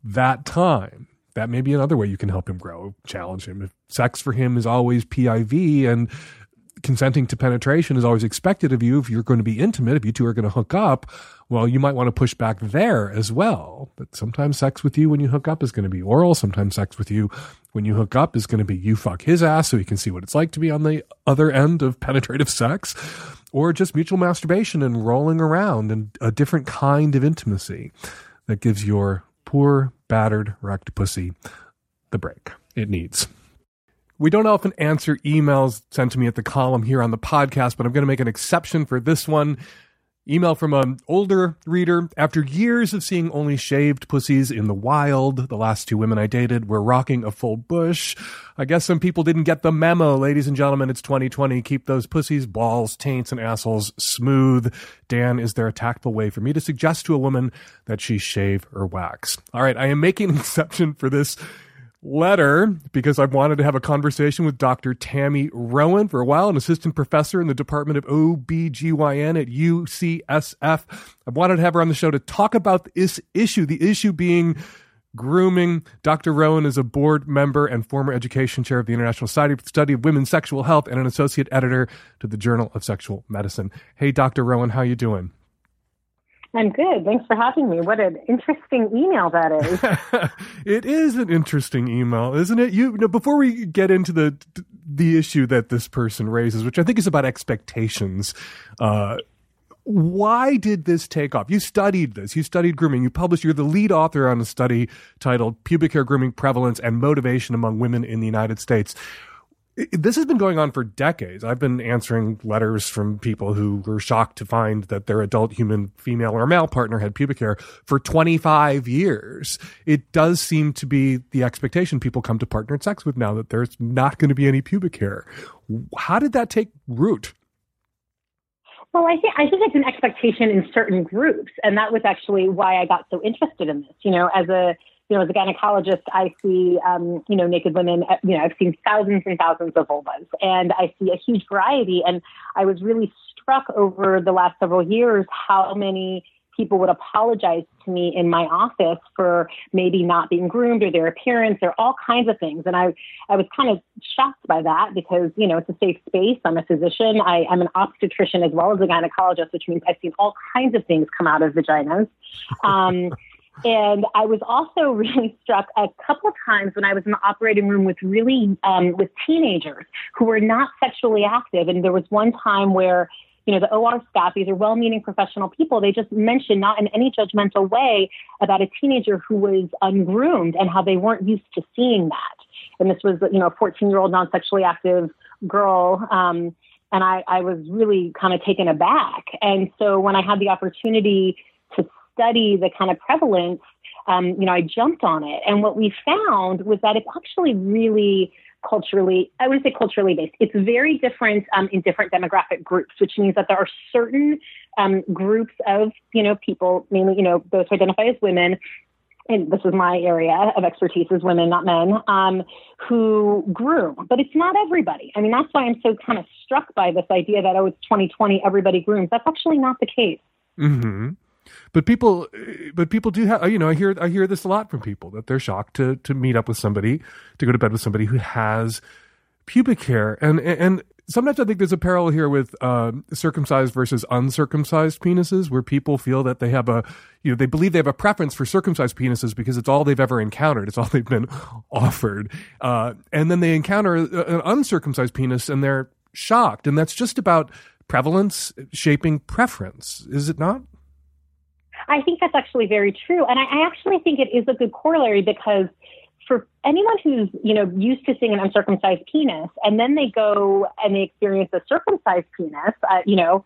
that time that may be another way you can help him grow, challenge him. If sex for him is always PIV and consenting to penetration is always expected of you, if you're going to be intimate, if you two are going to hook up, well, you might want to push back there as well. But sometimes sex with you when you hook up is going to be oral. Sometimes sex with you when you hook up is going to be you fuck his ass so he can see what it's like to be on the other end of penetrative sex or just mutual masturbation and rolling around and a different kind of intimacy that gives your poor, battered, wrecked pussy the break it needs. We don't often answer emails sent to me at the column here on the podcast, but I'm going to make an exception for this one. Email from an older reader. After years of seeing only shaved pussies in the wild, the last two women I dated were rocking a full bush. I guess some people didn't get the memo. Ladies and gentlemen, it's 2020. Keep those pussies, balls, taints, and assholes smooth. Dan, is there a tactful way for me to suggest to a woman that she shave or wax? All right, I am making an <laughs> exception for this letter because I've wanted to have a conversation with Dr. Tami Rowen for a while, an assistant professor in the Department of OBGYN at UCSF. I've wanted to have her on the show to talk about this issue, the issue being grooming. Dr. Rowen is a board member and former education chair of the International Society for the Study of Women's Sexual Health and an associate editor to the Journal of Sexual Medicine. Hey, Dr. Rowen, how you doing? I'm good. Thanks for having me. What an interesting email that is. <laughs> it is an interesting email, isn't it? You, know, before we get into the the issue that this person raises, which I think is about expectations, uh, why did this take off? You studied this. You studied grooming. You published. You're the lead author on a study titled "Pubic Hair Grooming Prevalence and Motivation Among Women in the United States." This has been going on for decades. I've been answering letters from people who were shocked to find that their adult human female or male partner had pubic hair for 25 years. It does seem to be the expectation people come to partnered sex with now that there's not going to be any pubic hair. How did that take root? Well, I think I think it's an expectation in certain groups, and that was actually why I got so interested in this. You know, as a you know, as a gynecologist, I see, um, you know, naked women, uh, you know, I've seen thousands and thousands of vulvas and I see a huge variety. And I was really struck over the last several years how many people would apologize to me in my office for maybe not being groomed or their appearance or all kinds of things. And I, I was kind of shocked by that because, you know, it's a safe space. I'm a physician. I, I'm an obstetrician as well as a gynecologist, which means I've seen all kinds of things come out of vaginas. Um, <laughs> and I was also <laughs> really struck a couple of times when I was in the operating room with really um, with teenagers who were not sexually active. And there was one time where you know, the OR staff, these are well-meaning professional people. They just mentioned, not in any judgmental way, about a teenager who was ungroomed and how they weren't used to seeing that. And this was, you know, a 14-year-old non-sexually active girl. Um, and I, I was really kind of taken aback. And so when I had the opportunity study the kind of prevalence, um, you know, I jumped on it. And what we found was that it's actually really culturally, I wouldn't say culturally based. It's very different um, in different demographic groups, which means that there are certain um, groups of, you know, people, mainly, you know, those who identify as women, and this is my area of expertise is women, not men, um, who groom. But it's not everybody. I mean, that's why I'm so kind of struck by this idea that, oh, it's 2020, everybody grooms. That's actually not the case. Mm-hmm. But people, but people do have, you know, I hear, I hear this a lot from people that they're shocked to, to meet up with somebody, to go to bed with somebody who has pubic hair. And, and sometimes I think there's a parallel here with uh, circumcised versus uncircumcised penises, where people feel that they have a, you know, they believe they have a preference for circumcised penises because it's all they've ever encountered, it's all they've been <laughs> offered, uh, and then they encounter an uncircumcised penis and they're shocked, and that's just about prevalence shaping preference, is it not? I think that's actually very true, and I, I actually think it is a good corollary because for anyone who's you know used to seeing an uncircumcised penis and then they go and they experience a circumcised penis uh, you know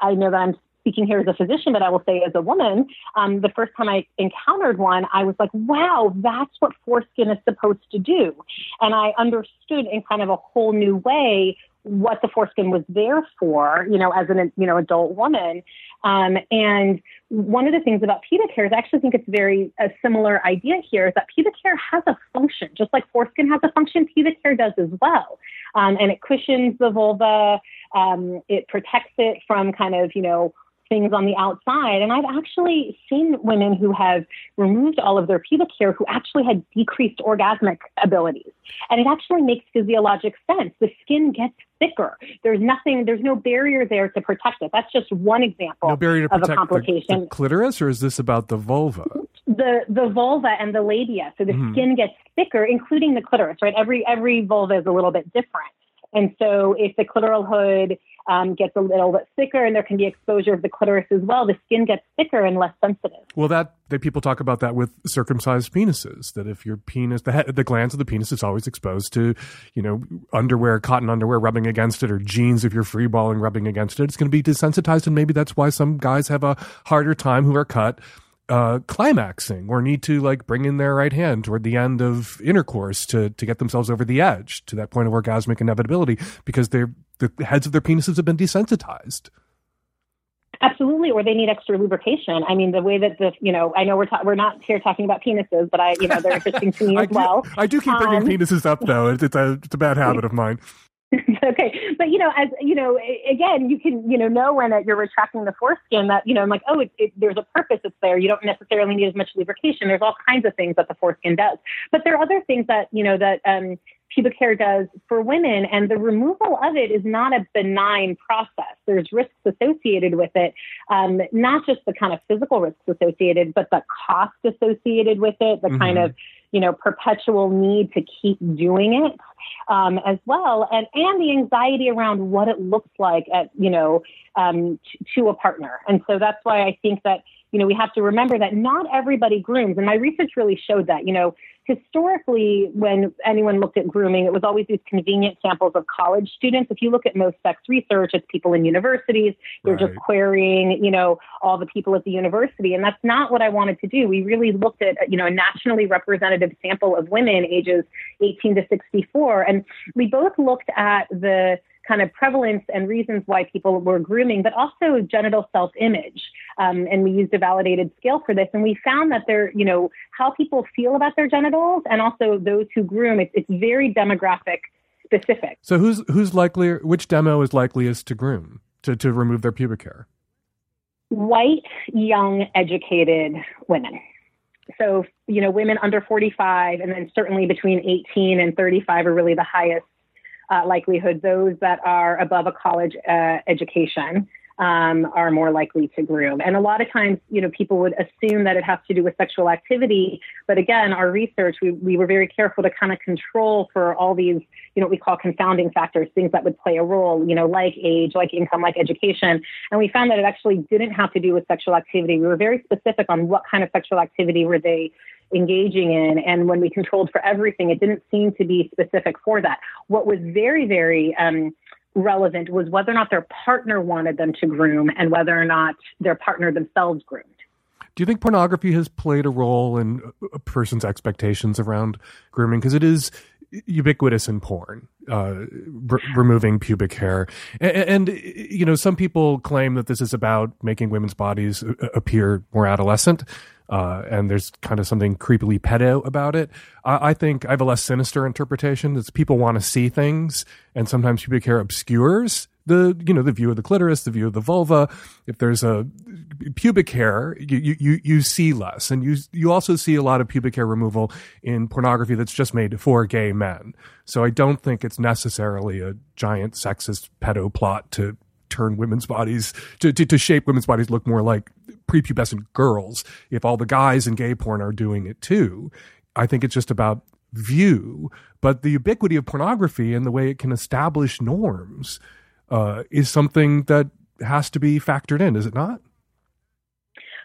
I know that i'm speaking here as a physician but i will say as a woman um, the first time i encountered one i was like wow that's what foreskin is supposed to do. And i understood in kind of a whole new way what the foreskin was there for, you know, as an you know adult woman. Um, and one of the things about pubic hair is I actually think it's very a similar idea here is that pubic hair has a function, just like foreskin has a function, pubic hair does as well. Um, and it cushions the vulva, um, it protects it from kind of you know things on the outside. And I've actually seen women who have removed all of their pubic hair who actually had decreased orgasmic abilities. And it actually makes physiologic sense. The skin gets thicker. There's nothing, there's no barrier there to protect it. That's just one example no barrier to of protect a complication. The, the clitoris, or is this about the vulva? the the vulva and the labia. So the Mhm. skin gets thicker, including the clitoris. Right? Every every vulva is a little bit different. And so if the clitoral hood um, gets a little bit thicker, and there can be exposure of the clitoris as well, the skin gets thicker and less sensitive. Well, that, that people talk about that with circumcised penises. That if your penis, the the glans of the penis is always exposed to, you know, underwear, cotton underwear rubbing against it, or jeans if you're free balling rubbing against it, it's going to be desensitized, and maybe that's why some guys have a harder time who are cut uh, climaxing or need to like bring in their right hand toward the end of intercourse to to get themselves over the edge to that point of orgasmic inevitability because their the heads of their penises have been desensitized. Absolutely, or they need extra lubrication. I mean, the way that the you know, I know we're ta- we're not here talking about penises, but I you know they're <laughs> interesting to me I as do, well. I do keep bringing Um, penises up though. It's, it's a it's a bad habit <laughs> of mine. <laughs> okay, but you know, as you know, again, you can you know know when uh, you're retracting the foreskin that you know, I'm like, oh, it, it, there's a purpose. It's there. You don't necessarily need as much lubrication. There's all kinds of things that the foreskin does, but there are other things that you know that um, pubic hair does for women, and the removal of it is not a benign process. There's risks associated with it, um, not just the kind of physical risks associated, but the cost associated with it, the kind Mhm. of you know perpetual need to keep doing it um, as well, and and the anxiety around what it looks like at you know um, t- to a partner, and so that's why I think that you know we have to remember that not everybody grooms, and my research really showed that you know historically when anyone looked at grooming, it was always these convenient samples of college students. If you look at most sex research, it's people in universities. They're just querying you know all the people at the university, and that's not what I wanted to do. We really looked at you know a nationally representative sample of women ages 18 to 64. And we both looked at the kind of prevalence and reasons why people were grooming, but also genital self image. Um, and we used a validated scale for this. And we found that there, you know, how people feel about their genitals and also those who groom, it's, it's very demographic specific. So who's who's likely? Which demo is likeliest to groom to to remove their pubic hair? white, young, educated women. So, you know, women under 45, and then certainly between 18 and 35 are really the highest uh, likelihood. Those that are above a college uh, education um, are more likely to groom. And a lot of times, you know, people would assume that it has to do with sexual activity. But again, our research, we, we were very careful to kind of control for all these, you know, what we call confounding factors, things that would play a role, you know, like age, like income, like education. And we found that it actually didn't have to do with sexual activity. We were very specific on what kind of sexual activity were they engaging in. And when we controlled for everything, it didn't seem to be specific for that. What was very, very um, relevant was whether or not their partner wanted them to groom and whether or not their partner themselves groomed. Do you think pornography has played a role in a person's expectations around grooming? Because it is ubiquitous in porn, uh, r- removing pubic hair. And, and, you know, some people claim that this is about making women's bodies appear more adolescent. Uh, and there's kind of something creepily pedo about it. I, I think I have a less sinister interpretation. It's people want to see things, and sometimes pubic hair obscures the you know the view of the clitoris, the view of the vulva. If there's a pubic hair, you you you see less, and you you also see a lot of pubic hair removal in pornography that's just made for gay men. So I don't think it's necessarily a giant sexist pedo plot to turn women's bodies to, to, to shape women's bodies look more like prepubescent girls. If all the guys in gay porn are doing it too, I think it's just about view. But the ubiquity of pornography and the way it can establish norms uh, is something that has to be factored in, is it not?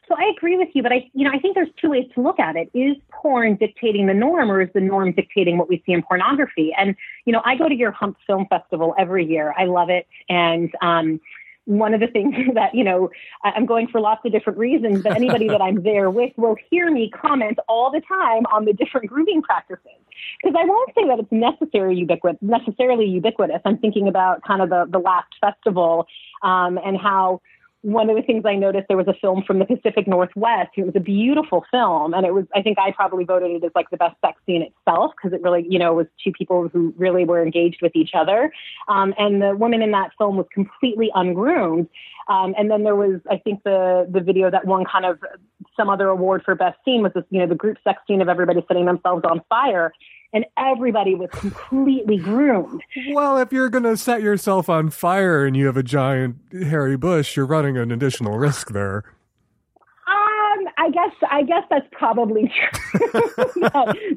So I agree with you, but I, you know, I think there's two ways to look at it. Is porn dictating the norm, or is the norm dictating what we see in pornography? And you know, I go to your Hump Film Festival every year. I love it, and um, one of the things <laughs> that you know I'm going for lots of different reasons, but anybody that I'm there with will hear me comment all the time on the different grooming practices. Because I won't say that it's necessary ubiquitous, necessarily ubiquitous. I'm thinking about kind of the the last festival um, and how one of the things I noticed there was a film from the Pacific Northwest. It was a beautiful film, and it was I think I probably voted it as like the best sex scene itself because it really you know was two people who really were engaged with each other, um, and the woman in that film was completely ungroomed. Um, and then there was I think the the video that won kind of some other award for best scene was this you know the group sex scene of everybody setting themselves on fire and everybody was completely groomed. Well, if you're going to set yourself on fire and you have a giant hairy bush, you're running an additional risk there. I guess that's probably <laughs> true. <laughs>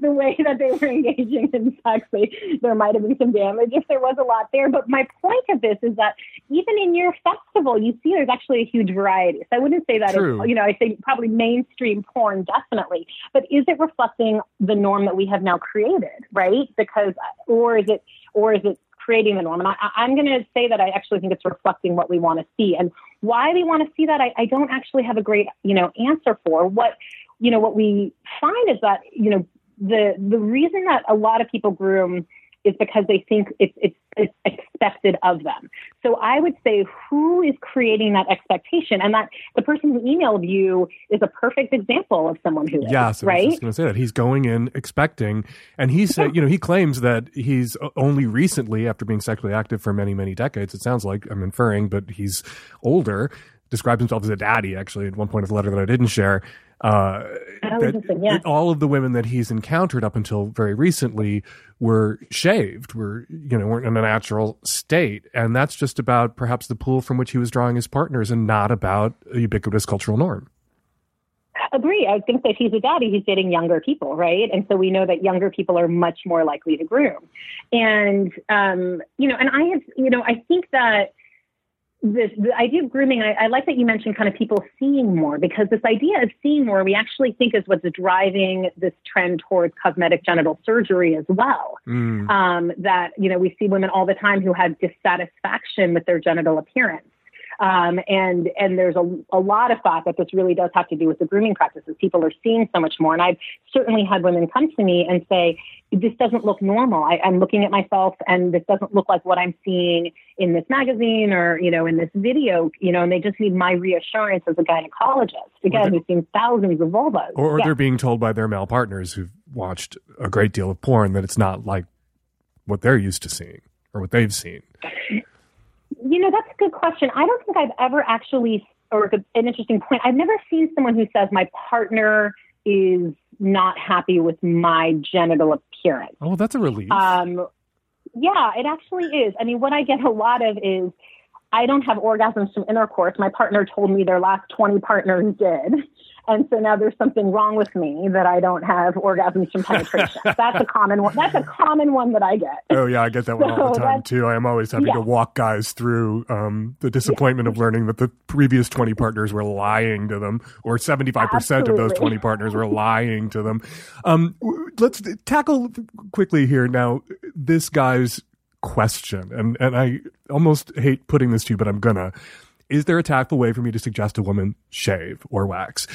the way that they were engaging in sex, they, there might have been some damage if there was a lot there. But my point of this is that even in your festival, you see there's actually a huge variety. So I wouldn't say that True. it's, you know I say probably mainstream porn definitely, but is it reflecting the norm that we have now created, right? Because uh, or is it or is it creating the norm. And I, I'm going to say that I actually think it's reflecting what we want to see. And why we want to see that, I, I don't actually have a great, you know, answer for. What, you know, what we find is that, you know, the the reason that a lot of people groom is because they think it's it's it's expected of them. So I would say who is creating that expectation, and that the person who emailed you is a perfect example of someone who is Yeah, so I was right. just going to say that he's going in expecting, and he said, you know, he claims that he's only recently, after being sexually active for many, many decades, it sounds like I'm inferring, but he's older. Describes himself as a daddy, actually, at one point of the letter that I didn't share. Uh, That was that interesting, yeah. all of the women that he's encountered up until very recently were shaved, were you know weren't in a natural state, and that's just about perhaps the pool from which he was drawing his partners, and not about a ubiquitous cultural norm. Agree. I think that he's a daddy, he's dating younger people, right? And so we know that younger people are much more likely to groom. And um, you know, and I have, you know, I think that this the idea of grooming, I, I like that you mentioned kind of people seeing more because this idea of seeing more, we actually think is what's driving this trend towards cosmetic genital surgery as well. Um, that you know, we see women all the time who have dissatisfaction with their genital appearance. Um, and and there's a, a lot of thought that this really does have to do with the grooming practices. People are seeing so much more, and I've certainly had women come to me and say, "This doesn't look normal. I, I'm looking at myself, and this doesn't look like what I'm seeing in this magazine or you know in this video. You know, and they just need my reassurance as a gynecologist, again, who's seen thousands of vulvas. or, or Yeah. they're being told by their male partners who've watched a great deal of porn that it's not like what they're used to seeing or what they've seen. You know, that's a good question. I don't think I've ever actually, or an interesting point, I've never seen someone who says my partner is not happy with my genital appearance. Oh, that's a relief. Um, yeah, it actually is. I mean, what I get a lot of is I don't have orgasms from intercourse. My partner told me their last 20 partners did. And so now there's something wrong with me that I don't have orgasms <laughs> from penetration. That's a common one. That's a common one that I get. Oh yeah, I get that one all the time too. I am always having yeah. to walk guys through um, the disappointment of learning that the previous twenty partners were lying to them, or seventy five percent of those twenty partners were lying to them. Um, let's tackle quickly here now this guy's question, and and I almost hate putting this to you, but I'm gonna. Is there a tactful way for me to suggest a woman shave or wax?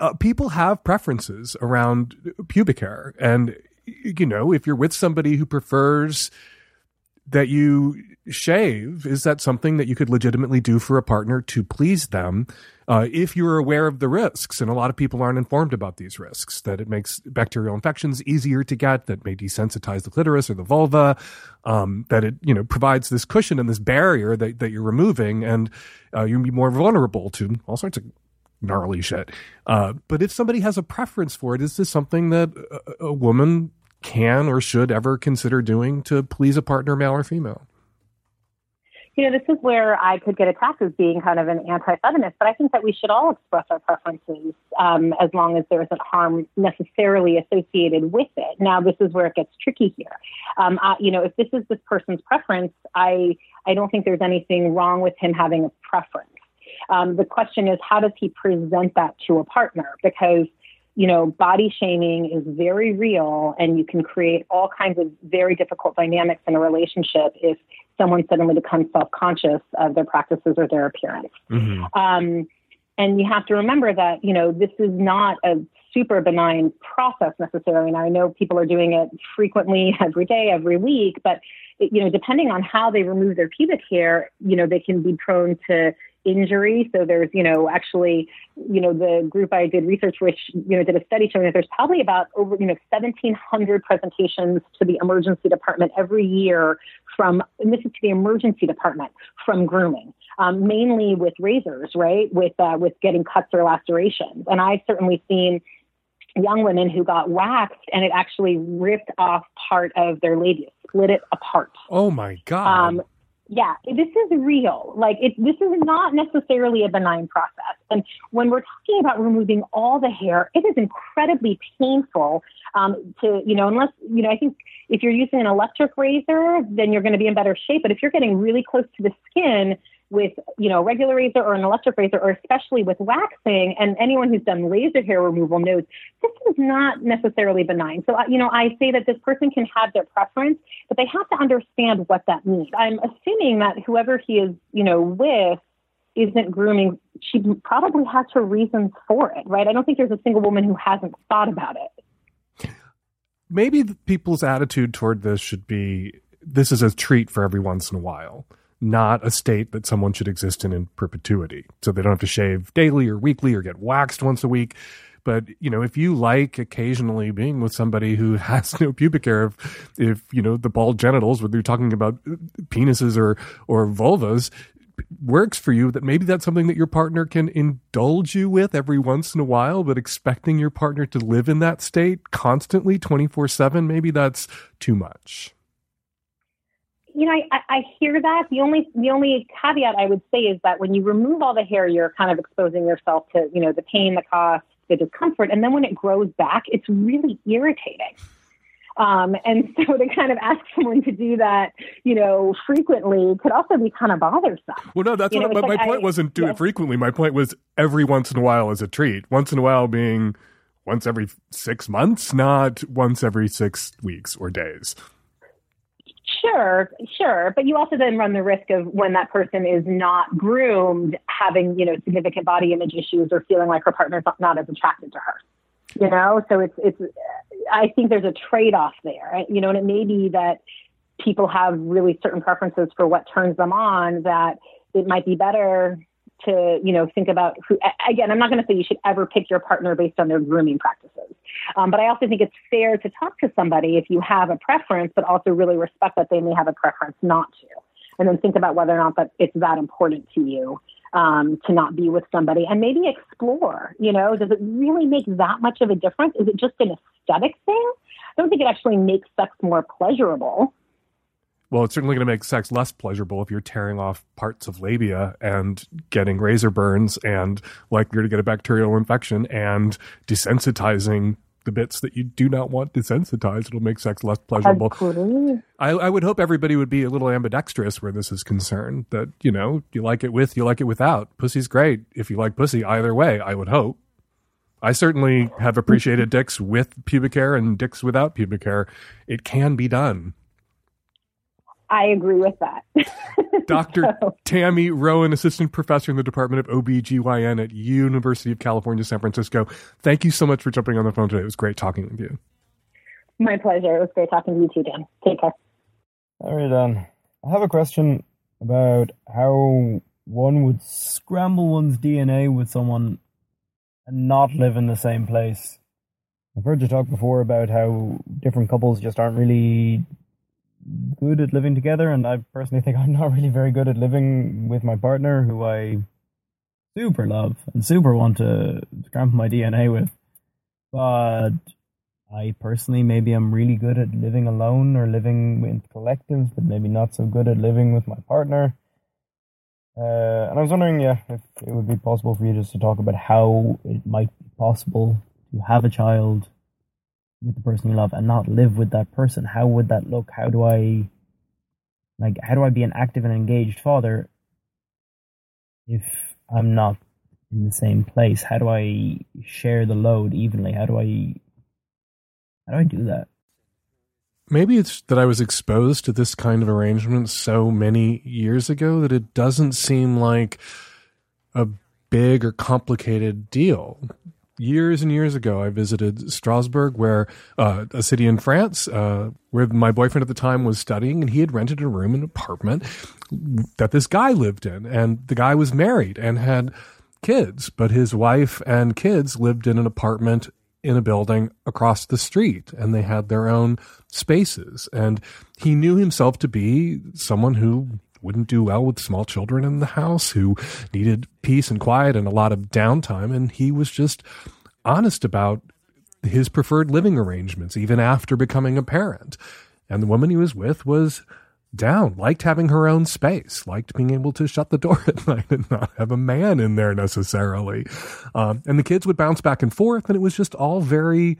Uh, people have preferences around pubic hair, and you know, if you're with somebody who prefers that you shave, is that something that you could legitimately do for a partner to please them uh, if you're aware of the risks? And a lot of people aren't informed about these risks, that it makes bacterial infections easier to get, that may desensitize the clitoris or the vulva, um, that it, you know, provides this cushion and this barrier that, that you're removing, and uh, you'll be more vulnerable to all sorts of gnarly shit. Uh, but if somebody has a preference for it, is this something that a, a woman can or should ever consider doing to please a partner, male or female? You know, this is where I could get attacked as being kind of an anti-feminist, but I think that we should all express our preferences um, as long as there isn't harm necessarily associated with it. Now, this is where it gets tricky here. Um, I, you know, if this is this person's preference, I I don't think there's anything wrong with him having a preference. Um, the question is, how does he present that to a partner? Because you know, body shaming is very real and you can create all kinds of very difficult dynamics in a relationship if someone suddenly becomes self conscious of their practices or their appearance. Mm-hmm. Um, and you have to remember that, you know, this is not a super benign process necessarily. Now, I know people are doing it frequently <laughs> every day, every week, but, it, you know, depending on how they remove their pubic hair, you know, they can be prone to injury. So there's, you know, actually, you know, the group I did research which, you know, did a study showing that there's probably about over, you know, 1,700 presentations to the emergency department every year from, and this is to the emergency department from grooming. Um, mainly with razors, right? With uh, with getting cuts or lacerations, and I've certainly seen young women who got waxed and it actually ripped off part of their labia, split it apart. Oh my god! Um, yeah, this is real. Like it, this is not necessarily a benign process. And when we're talking about removing all the hair, it is incredibly painful um, to, you know, unless, you know, I think if you're using an electric razor, then you're going to be in better shape. But if you're getting really close to the skin, with you know regular razor or an electric razor or especially with waxing and anyone who's done laser hair removal knows this is not necessarily benign. So uh, you know i say that this person can have their preference but they have to understand what that means. I'm assuming that whoever he is you know with isn't grooming she probably has her reasons for it right? I don't think there's a single woman who hasn't thought about it. Maybe people's attitude toward this should be this is a treat for every once in a while not a state that someone should exist in in perpetuity. So they don't have to shave daily or weekly or get waxed once a week. But you know, if you like occasionally being with somebody who <laughs> has no pubic hair, if, if you know the bald genitals, whether you're talking about uh, penises or or vulvas, works for you, that maybe that's something that your partner can indulge you with every once in a while, but expecting your partner to live in that state constantly, twenty four seven, maybe that's too much you know, I, I hear that. The only the only caveat I would say is that when you remove all the hair, you're kind of exposing yourself to, you know, the pain, the cost, the discomfort, and then when it grows back, it's really irritating. Um, and <laughs> so to kind of ask someone to do that, you know, frequently could also be kind of bothersome. Well, no, that's you what. Know, my, like point I, wasn't do it frequently. My point was every once in a while as a treat. Once in a while being once every six months, not once every six weeks or days. Sure, sure. But you also then run the risk of when that person is not groomed, having, you know, significant body image issues or feeling like her partner's not as attracted to her. You know, so it's, it's, I think there's a trade off there, you know, and it may be that people have really certain preferences for what turns them on that it might be better to you know think about who again i'm not going to say you should ever pick your partner based on their grooming practices. Um, but i also think it's fair to talk to somebody if you have a preference but also really respect that they may have a preference not to. And then think about whether or not that it's that important to you um, to not be with somebody and maybe explore you know does it really make that much of a difference? Is it just an aesthetic thing? I don't think it actually makes sex more pleasurable well, it's certainly going to make sex less pleasurable if you're tearing off parts of labia and getting razor burns and likely to get a bacterial infection and desensitizing the bits that you do not want desensitized. It'll make sex less pleasurable. I, I, would hope everybody would be a little ambidextrous where this is concerned. That you know, you like it with, you like it without. Pussy's great if you like pussy. Either way, I would hope. I certainly have appreciated dicks with pubic hair and dicks without pubic hair. It can be done. I agree with that. <laughs> Dr. so. Tami Rowen, assistant professor in the Department of OBGYN at University of California, San Francisco. Thank you so much for jumping on the phone today. It was great talking with you. My pleasure. It was great talking to you too, Dan. Take care. All right, um, I have a question about how one would scramble one's DNA with someone and not live in the same place. I've heard you talk before about how different couples just aren't really good at living together, and I personally think I'm not really very good at living with my partner, who I super love and super want to scramble my DNA with. But I personally maybe I'm really good at living alone or living in collectives, but maybe not so good at living with my partner. Uh, and I was wondering, yeah, if it would be possible for you just to talk about how it might be possible to have a child with the person you love and not live with that person. How would that look? How do I, like, how do I be an active and engaged father if I'm not in the same place? How do I share the load evenly? How do I, how do I do that? maybe it's that I was exposed to this kind of arrangement so many years ago that it doesn't seem like a big or complicated deal. Years and years ago, I visited Strasbourg, where uh, a city in France, uh, where my boyfriend at the time was studying, and he had rented a room, an apartment that this guy lived in, and the guy was married and had kids, but his wife and kids lived in an apartment in a building across the street and they had their own spaces. And he knew himself to be someone who wouldn't do well with small children in the house, who needed peace and quiet and a lot of downtime. And he was just honest about his preferred living arrangements, even after becoming a parent. And the woman he was with was down, liked having her own space, liked being able to shut the door <laughs> at night and not have a man in there necessarily. Um, and the kids would bounce back and forth, and it was just all very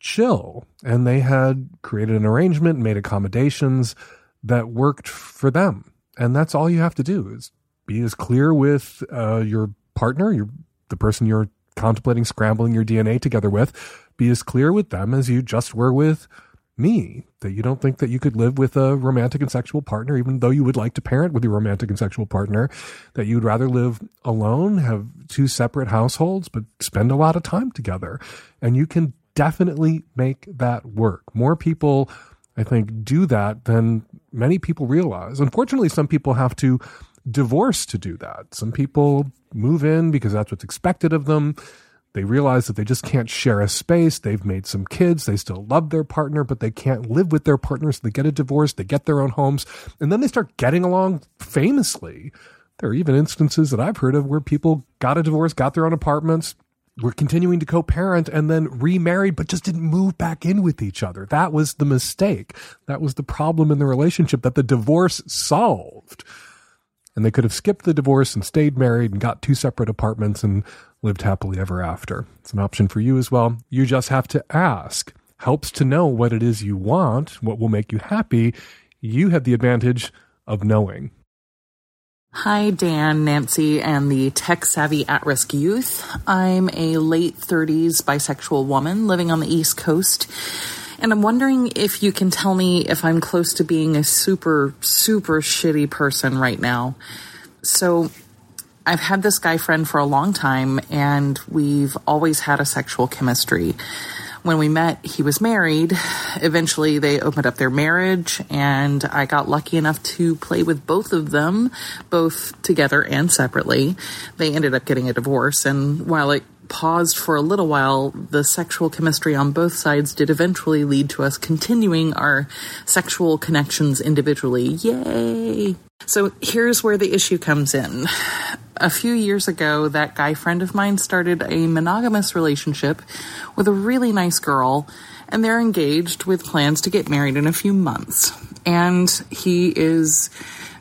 chill. And they had created an arrangement, and made accommodations that worked for them. And that's all you have to do is be as clear with uh, your partner, your the person you're contemplating scrambling your DNA together with. Be as clear with them as you just were with me that you don't think that you could live with a romantic and sexual partner, even though you would like to parent with your romantic and sexual partner, that you'd rather live alone, have two separate households, but spend a lot of time together. And you can definitely make that work. More people, I think, do that than many people realize. Unfortunately, some people have to divorce to do that. Some people move in because that's what's expected of them. They realize that they just can't share a space. They've made some kids. They still love their partner, but they can't live with their partner. So they get a divorce. They get their own homes. And then they start getting along famously. There are even instances that I've heard of where people got a divorce, got their own apartments, were continuing to co-parent and then remarried, but just didn't move back in with each other. That was the mistake. That was the problem in the relationship that the divorce solved. And they could have skipped the divorce and stayed married and got two separate apartments and lived happily ever after. It's an option for you as well. You just have to ask. Helps to know what it is you want, what will make you happy. You have the advantage of knowing. Hi, Dan, Nancy, and the tech savvy at risk youth. I'm a late 30s bisexual woman living on the East Coast. And I'm wondering if you can tell me if I'm close to being a super, super shitty person right now. So, I've had this guy friend for a long time, and we've always had a sexual chemistry. When we met, he was married. Eventually, they opened up their marriage, and I got lucky enough to play with both of them, both together and separately. They ended up getting a divorce, and while it paused for a little while, the sexual chemistry on both sides did eventually lead to us continuing our sexual connections individually. Yay! So here's where the issue comes in a few years ago, that guy friend of mine started a monogamous relationship with a really nice girl, and they're engaged with plans to get married in a few months. And he is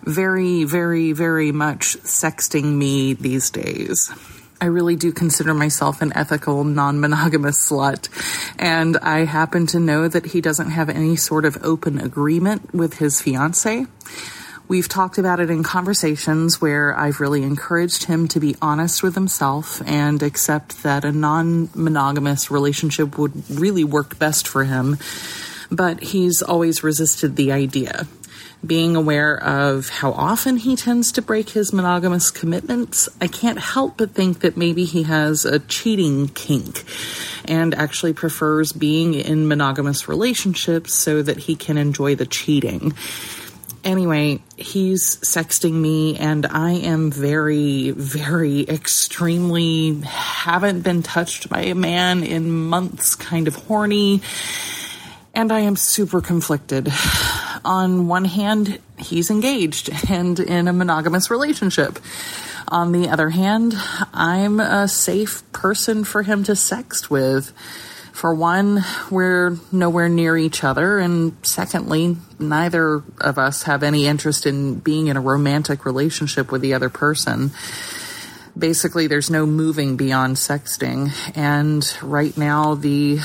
very, very, very much sexting me these days. I really do consider myself an ethical, non monogamous slut. And I happen to know that he doesn't have any sort of open agreement with his fiance. We've talked about it in conversations where I've really encouraged him to be honest with himself and accept that a non monogamous relationship would really work best for him. But he's always resisted the idea. Being aware of how often he tends to break his monogamous commitments, I can't help but think that maybe he has a cheating kink and actually prefers being in monogamous relationships so that he can enjoy the cheating anyway, he's sexting me, and I am very, very extremely haven't been touched by a man in months, kind of horny. And I am super conflicted. On one hand, he's engaged and in a monogamous relationship. On the other hand, I'm a safe person for him to sext with. For one, we're nowhere near each other, and secondly, neither of us have any interest in being in a romantic relationship with the other person. Basically, there's no moving beyond sexting, and right now, the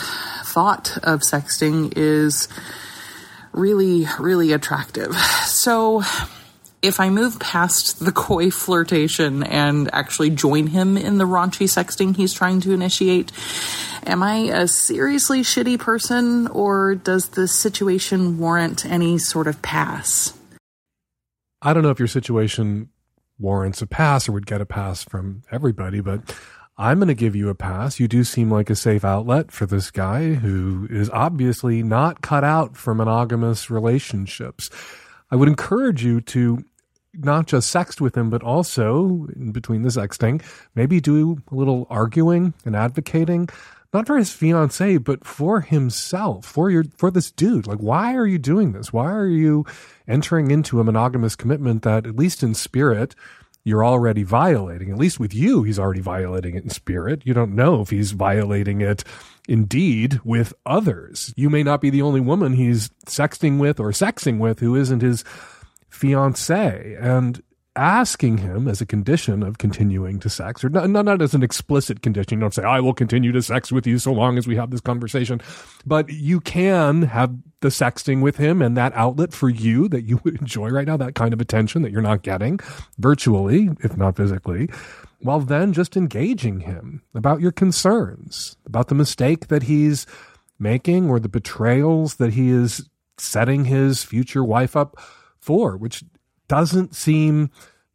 thought of sexting is really, really attractive. So, if I move past the coy flirtation and actually join him in the raunchy sexting he's trying to initiate, am I a seriously shitty person or does the situation warrant any sort of pass? I don't know if your situation warrants a pass or would get a pass from everybody, but I'm going to give you a pass. You do seem like a safe outlet for this guy who is obviously not cut out for monogamous relationships. I would encourage you to not just sext with him, but also in between the sexting, maybe do a little arguing and advocating, not for his fiance, but for himself, for your, for this dude. Like, why are you doing this? Why are you entering into a monogamous commitment that, at least in spirit, you're already violating? At least with you, he's already violating it in spirit. You don't know if he's violating it indeed with others. You may not be the only woman he's sexting with or sexing with who isn't his fiance and asking him as a condition of continuing to sex, or not, not, as an explicit condition. You don't say, I will continue to sex with you so long as we have this conversation. But you can have the sexting with him and that outlet for you that you would <laughs> enjoy right now, that kind of attention that you're not getting virtually, if not physically, while then just engaging him about your concerns, about the mistake that he's making or the betrayals that he is setting his future wife up for, which doesn't seem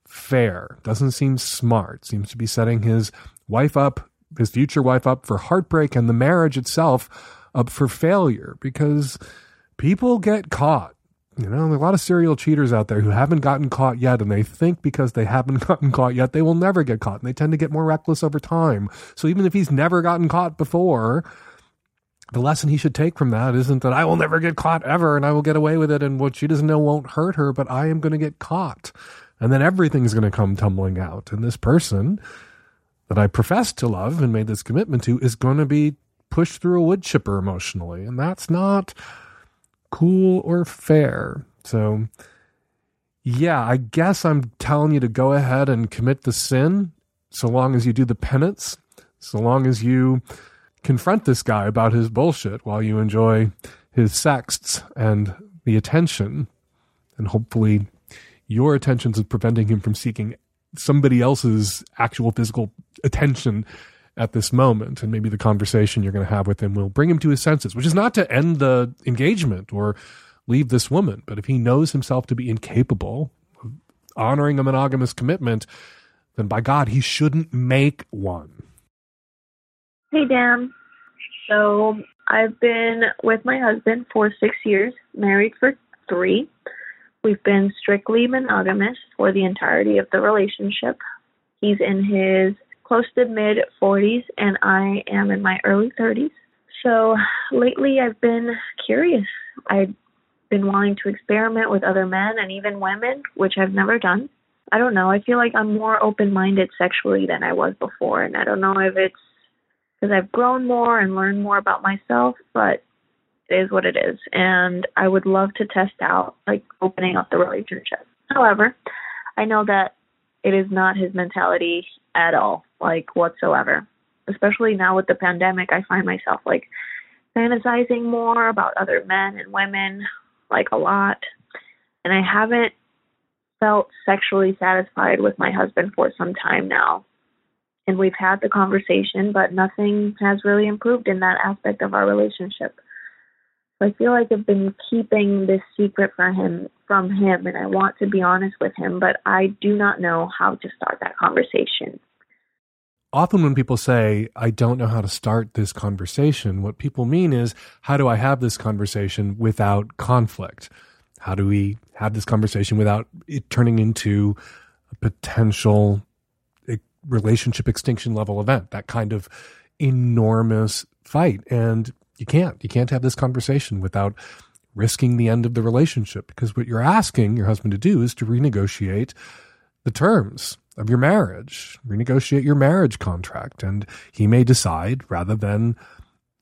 fair, doesn't seem smart, seems to be setting his wife up, his future wife up for heartbreak and the marriage itself up for failure because people get caught. You know, there are a lot of serial cheaters out there who haven't gotten caught yet, and they think because they haven't <laughs> gotten caught yet, they will never get caught. And they tend to get more reckless over time. So even if he's never gotten caught before, the lesson he should take from that isn't that I will never get caught ever and I will get away with it and what she doesn't know won't hurt her, but I am going to get caught. And then everything's going to come tumbling out. And this person that I profess to love and made this commitment to is going to be pushed through a wood chipper emotionally. And that's not cool or fair. So, yeah, I guess I'm telling you to go ahead and commit the sin so long as you do the penance, so long as you confront this guy about his bullshit while you enjoy his sexts and the attention. And hopefully, your attentions preventing him from seeking somebody else's actual physical attention at this moment. And maybe the conversation you're going to have with him will bring him to his senses, which is not to end the engagement or leave this woman. But if he knows himself to be incapable of honoring a monogamous commitment, then by God, he shouldn't make one. Hey, Dan. So I've been with my husband for six years, married for three. We've been strictly monogamous for the entirety of the relationship. He's in his close to mid 40s, and I am in my early 30s. So lately, I've been curious. I've been wanting to experiment with other men and even women, which I've never done. I don't know. I feel like I'm more open minded sexually than I was before, and I don't know if it's because I've grown more and learned more about myself, but it is what it is. And I would love to test out like opening up the relationship. However, I know that it is not his mentality at all, like whatsoever. Especially now with the pandemic, I find myself like fantasizing more about other men and women, like a lot. And I haven't felt sexually satisfied with my husband for some time now and we've had the conversation, but nothing has really improved in that aspect of our relationship. So I feel like I've been keeping this secret from him from him and I want to be honest with him, but I do not know how to start that conversation. Often when people say, I don't know how to start this conversation, what people mean is, how do I have this conversation without conflict? How do we have this conversation without it turning into a potential relationship extinction level event? That kind of enormous fight. And you can't. You can't have this conversation without risking the end of the relationship because what you're asking your husband to do is to renegotiate the terms of your marriage, renegotiate your marriage contract. And he may decide rather than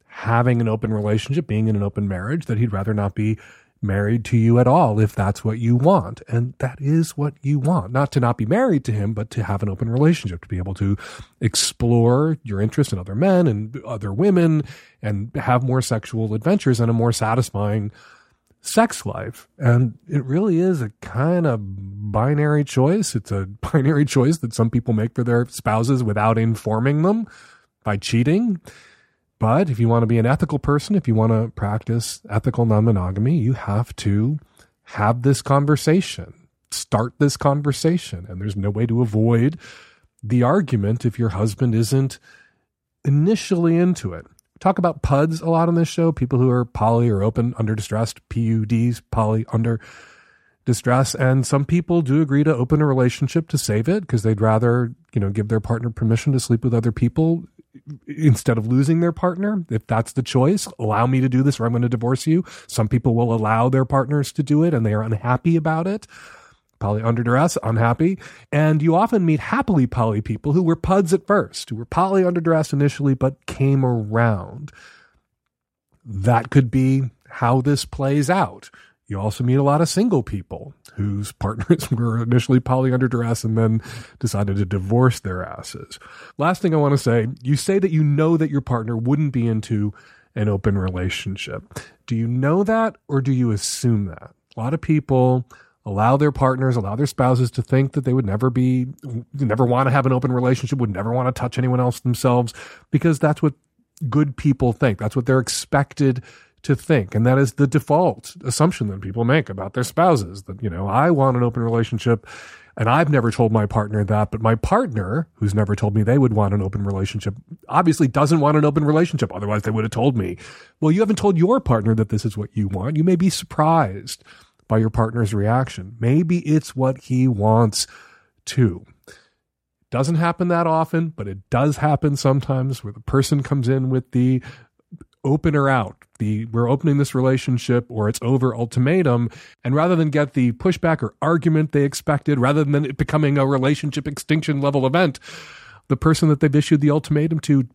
having an open relationship, being in an open marriage, that he'd rather not be married to you at all if that's what you want. And that is what you want. Not to not be married to him, but to have an open relationship, to be able to explore your interest in other men and other women and have more sexual adventures and a more satisfying sex life. And it really is a kind of binary choice. It's a <laughs> binary choice that some people make for their spouses without informing them by cheating. But if you want to be an ethical person, if you want to practice ethical non monogamy, you have to have this conversation, start this conversation. And there's no way to avoid the argument if your husband isn't initially into it. Talk about PUDs a lot on this show, people who are poly or open under distressed, PUDs, poly under distress. And some people do agree to open a relationship to save it because they'd rather, you know, give their partner permission to sleep with other people instead of losing their partner, if that's the choice, allow me to do this or I'm going to divorce you. Some people will allow their partners to do it and they are unhappy about it. Poly under duress, unhappy. And you often meet happily poly people who were PUDs at first, who were poly under duress initially, but came around. That could be how this plays out. You also meet a lot of single people whose <laughs> partners were initially poly under duress and then decided to divorce their asses. Last thing I want to say you say that you know that your partner wouldn't be into an open relationship. Do you know that or do you assume that? A lot of people allow their partners, allow their spouses to think that they would never be, never want to have an open relationship, would never want to touch anyone else themselves because that's what good people think. That's what they're expected to think. And that is the default assumption that people make about their spouses that, you know, I want an open relationship and I've never told my partner that, but my partner, who's never told me they would want an open relationship, obviously doesn't want an open relationship. Otherwise, they would have told me. Well, you haven't told your partner that this is what you want. You may be surprised by your partner's reaction. Maybe it's what he wants too. Doesn't happen that often, but it does happen sometimes where the person comes in with the open or out. The we're opening this relationship or it's over ultimatum. And rather than get the pushback or argument they expected rather than it becoming a relationship extinction level event the person that they've issued the ultimatum to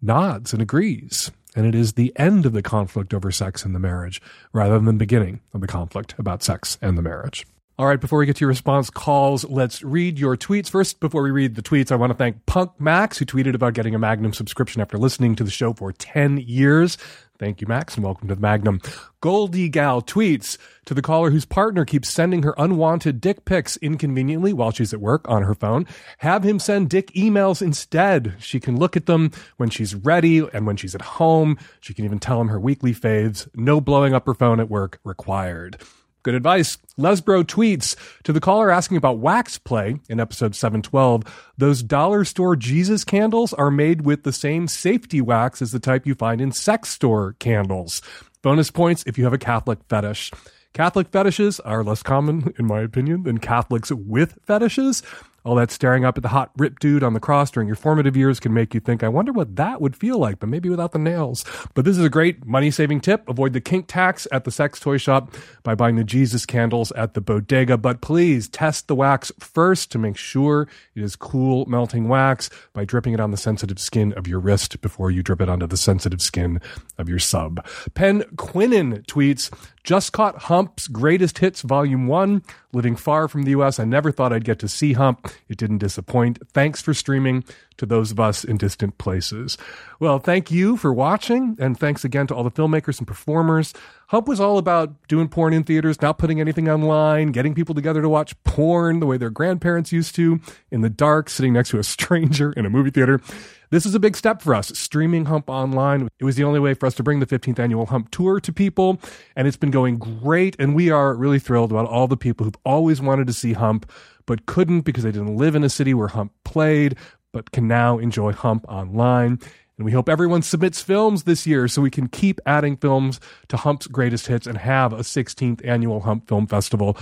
nods and agrees. And it is the end of the conflict over sex in the marriage rather than the beginning of the conflict about sex and the marriage all right, before we get to your response calls, let's read your tweets. First, before we read the tweets, I want to thank Punk Max, who tweeted about getting a Magnum subscription after listening to the show for 10 years. Thank you, Max, and welcome to the Magnum. Goldie Gal tweets to the caller whose partner keeps sending her unwanted dick pics inconveniently while she's at work on her phone. Have him send dick emails instead. She can look at them when she's ready and when she's at home. She can even tell him her weekly faves. No blowing up her phone at work required. Good advice. Lesbro tweets to the caller asking about wax play in episode 712. Those dollar store Jesus candles are made with the same safety wax as the type you find in sex store candles. Bonus points if you have a Catholic fetish. Catholic fetishes are less common, in my opinion, than Catholics with fetishes. All that staring up at the hot rip dude on the cross during your formative years can make you think, I wonder what that would feel like, but maybe without the nails. But this is a great money saving tip. Avoid the kink tax at the sex toy shop by buying the Jesus candles at the bodega. But please test the wax first to make sure it is cool melting wax by dripping it on the sensitive skin of your wrist before you drip it onto the sensitive skin of your sub. Pen Quinnen tweets, just caught Hump's Greatest Hits Volume 1. Living far from the US, I never thought I'd get to see Hump. It didn't disappoint. Thanks for streaming to those of us in distant places. Well, thank you for watching, and thanks again to all the filmmakers and performers. Hump was all about doing porn in theaters, not putting anything online, getting people together to watch porn the way their grandparents used to, in the dark, sitting next to a <laughs> stranger in a movie theater. This is a big step for us, streaming Hump online. It was the only way for us to bring the 15th annual Hump Tour to people, and it's been going great. And we are really thrilled about all the people who've always wanted to see Hump, but couldn't because they didn't live in a city where Hump played, but can now enjoy Hump online. And we hope everyone submits films this year so we can keep adding films to Hump's greatest hits and have a 16th annual Hump Film Festival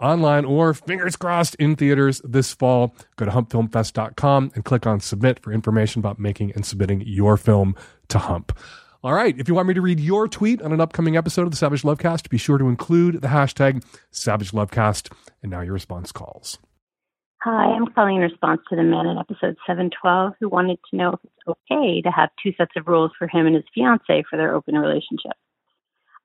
online or fingers crossed in theaters this fall. Go to humpfilmfest.com and click on submit for information about making and submitting your film to Hump. All right. If you want me to read your tweet on an upcoming episode of the Savage Lovecast, be sure to include the hashtag Savage Lovecast. And now your response calls. Hi, I'm calling in response to the man in episode 712 who wanted to know if it's okay to have two sets of rules for him and his fiance for their open relationship.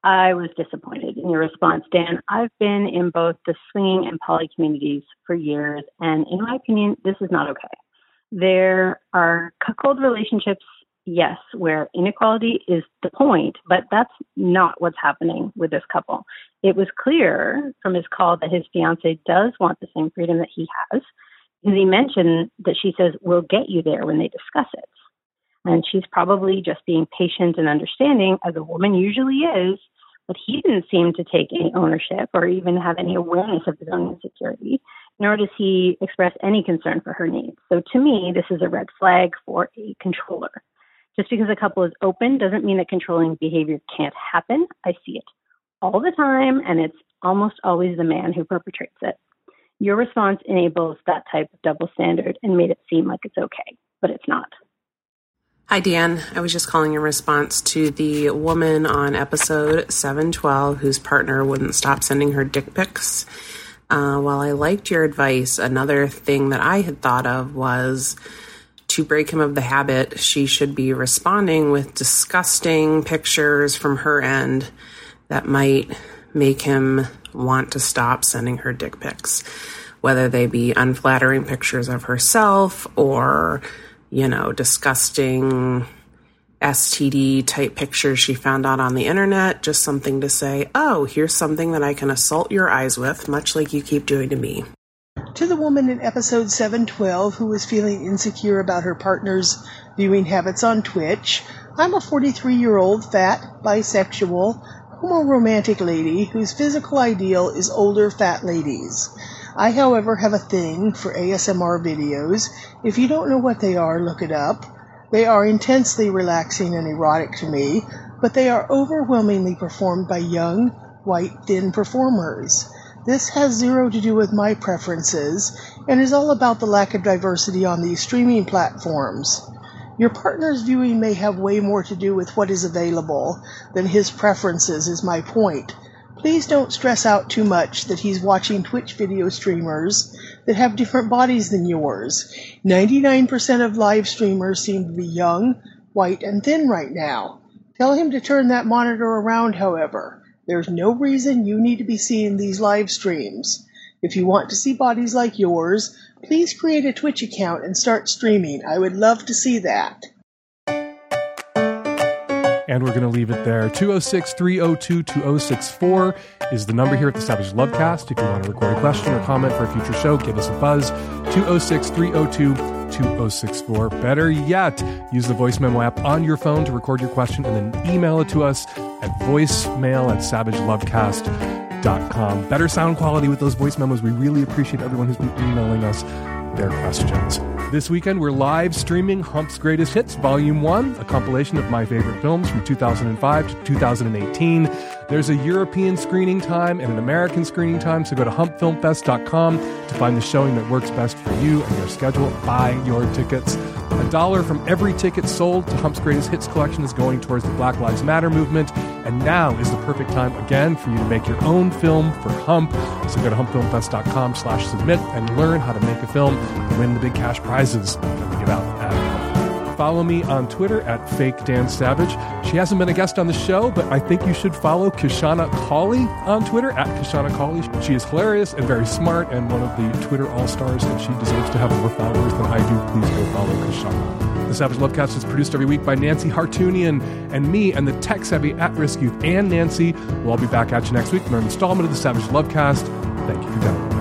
I was disappointed in your response, Dan. I've been in both the swinging and poly communities for years, and in my opinion, this is not okay. There are cuckold relationships yes, where inequality is the point, but that's not what's happening with this couple. It was clear from his call that his fiance does want the same freedom that he has. He mentioned that she says, We'll get you there when they discuss it. And she's probably just being patient and understanding, as a woman usually is, but he didn't seem to take any ownership or even have any awareness of his own insecurity, nor does he express any concern for her needs. So to me, this is a red flag for a controller. Just because a couple is open doesn't mean that controlling behavior can't happen. I see it all the time, and it's almost always the man who perpetrates it. Your response enables that type of double standard and made it seem like it's okay, but it's not. Hi, Dan. I was just calling in response to the woman on episode 712 whose partner wouldn't stop sending her dick pics. Uh, while I liked your advice, another thing that I had thought of was to break him of the habit, she should be responding with disgusting pictures from her end that might make him want to stop sending her dick pics, whether they be unflattering pictures of herself or, you know, disgusting STD type pictures she found out on the internet, just something to say, oh, here's something that I can assault your eyes with, much like you keep doing to me. To the woman in episode 712 who was feeling insecure about her partner's viewing habits on Twitch, I'm a 43 year old, fat, bisexual, homo-romantic lady whose physical ideal is older fat ladies. I, however, have a thing for ASMR videos. If you don't know what they are, look it up. They are intensely relaxing and erotic to me, but they are overwhelmingly performed by young, white, thin performers. This has zero to do with my preferences and is all about the lack of diversity on these streaming platforms. Your partner's viewing may have way more to do with what is available than his preferences, is my point. Please don't stress out too much that he's watching Twitch video streamers that have different bodies than yours. 99% of live streamers seem to be young, white, and thin right now. Tell him to turn that monitor around, however. There's no reason you need to be seeing these live streams. If you want to see bodies like yours, please create a Twitch account and start streaming. I would love to see that. And we're going to leave it there. 206 302 2064 is the number here at the Savage Lovecast. If you want to record a question or comment for a future show, give us a buzz. 206 302 2064. Better yet, use the voice memo app on your phone to record your question and then email it to us at voicemail at savagelovecast.com. Better sound quality with those voice memos. We really appreciate everyone who's been emailing us their questions. This weekend, we're live streaming Hump's Greatest Hits, Volume 1, a compilation of my favorite films from 2005 to 2018. There's a European screening time and an American screening time, so go to humpfilmfest.com to find the showing that works best for you and your schedule. Buy your tickets. A dollar from every ticket sold to Hump's Greatest Hits collection is going towards the Black Lives Matter movement, and now is the perfect time again for you to make your own film for Hump. So go to humpfilmfest.com slash submit and learn how to make a film and win the big cash prizes that we give out. Follow me on Twitter at Fake Dan Savage. She hasn't been a guest on the show, but I think you should follow Kashana Cauley on Twitter at Kashana Cauley. She is hilarious and very smart and one of the Twitter all stars, and she deserves to have more followers than I do. Please go follow Kashana. The Savage Lovecast is produced every week by Nancy Hartunian and me and the tech savvy at risk youth and Nancy. We'll all be back at you next week for an installment of the Savage Lovecast. Thank you for coming.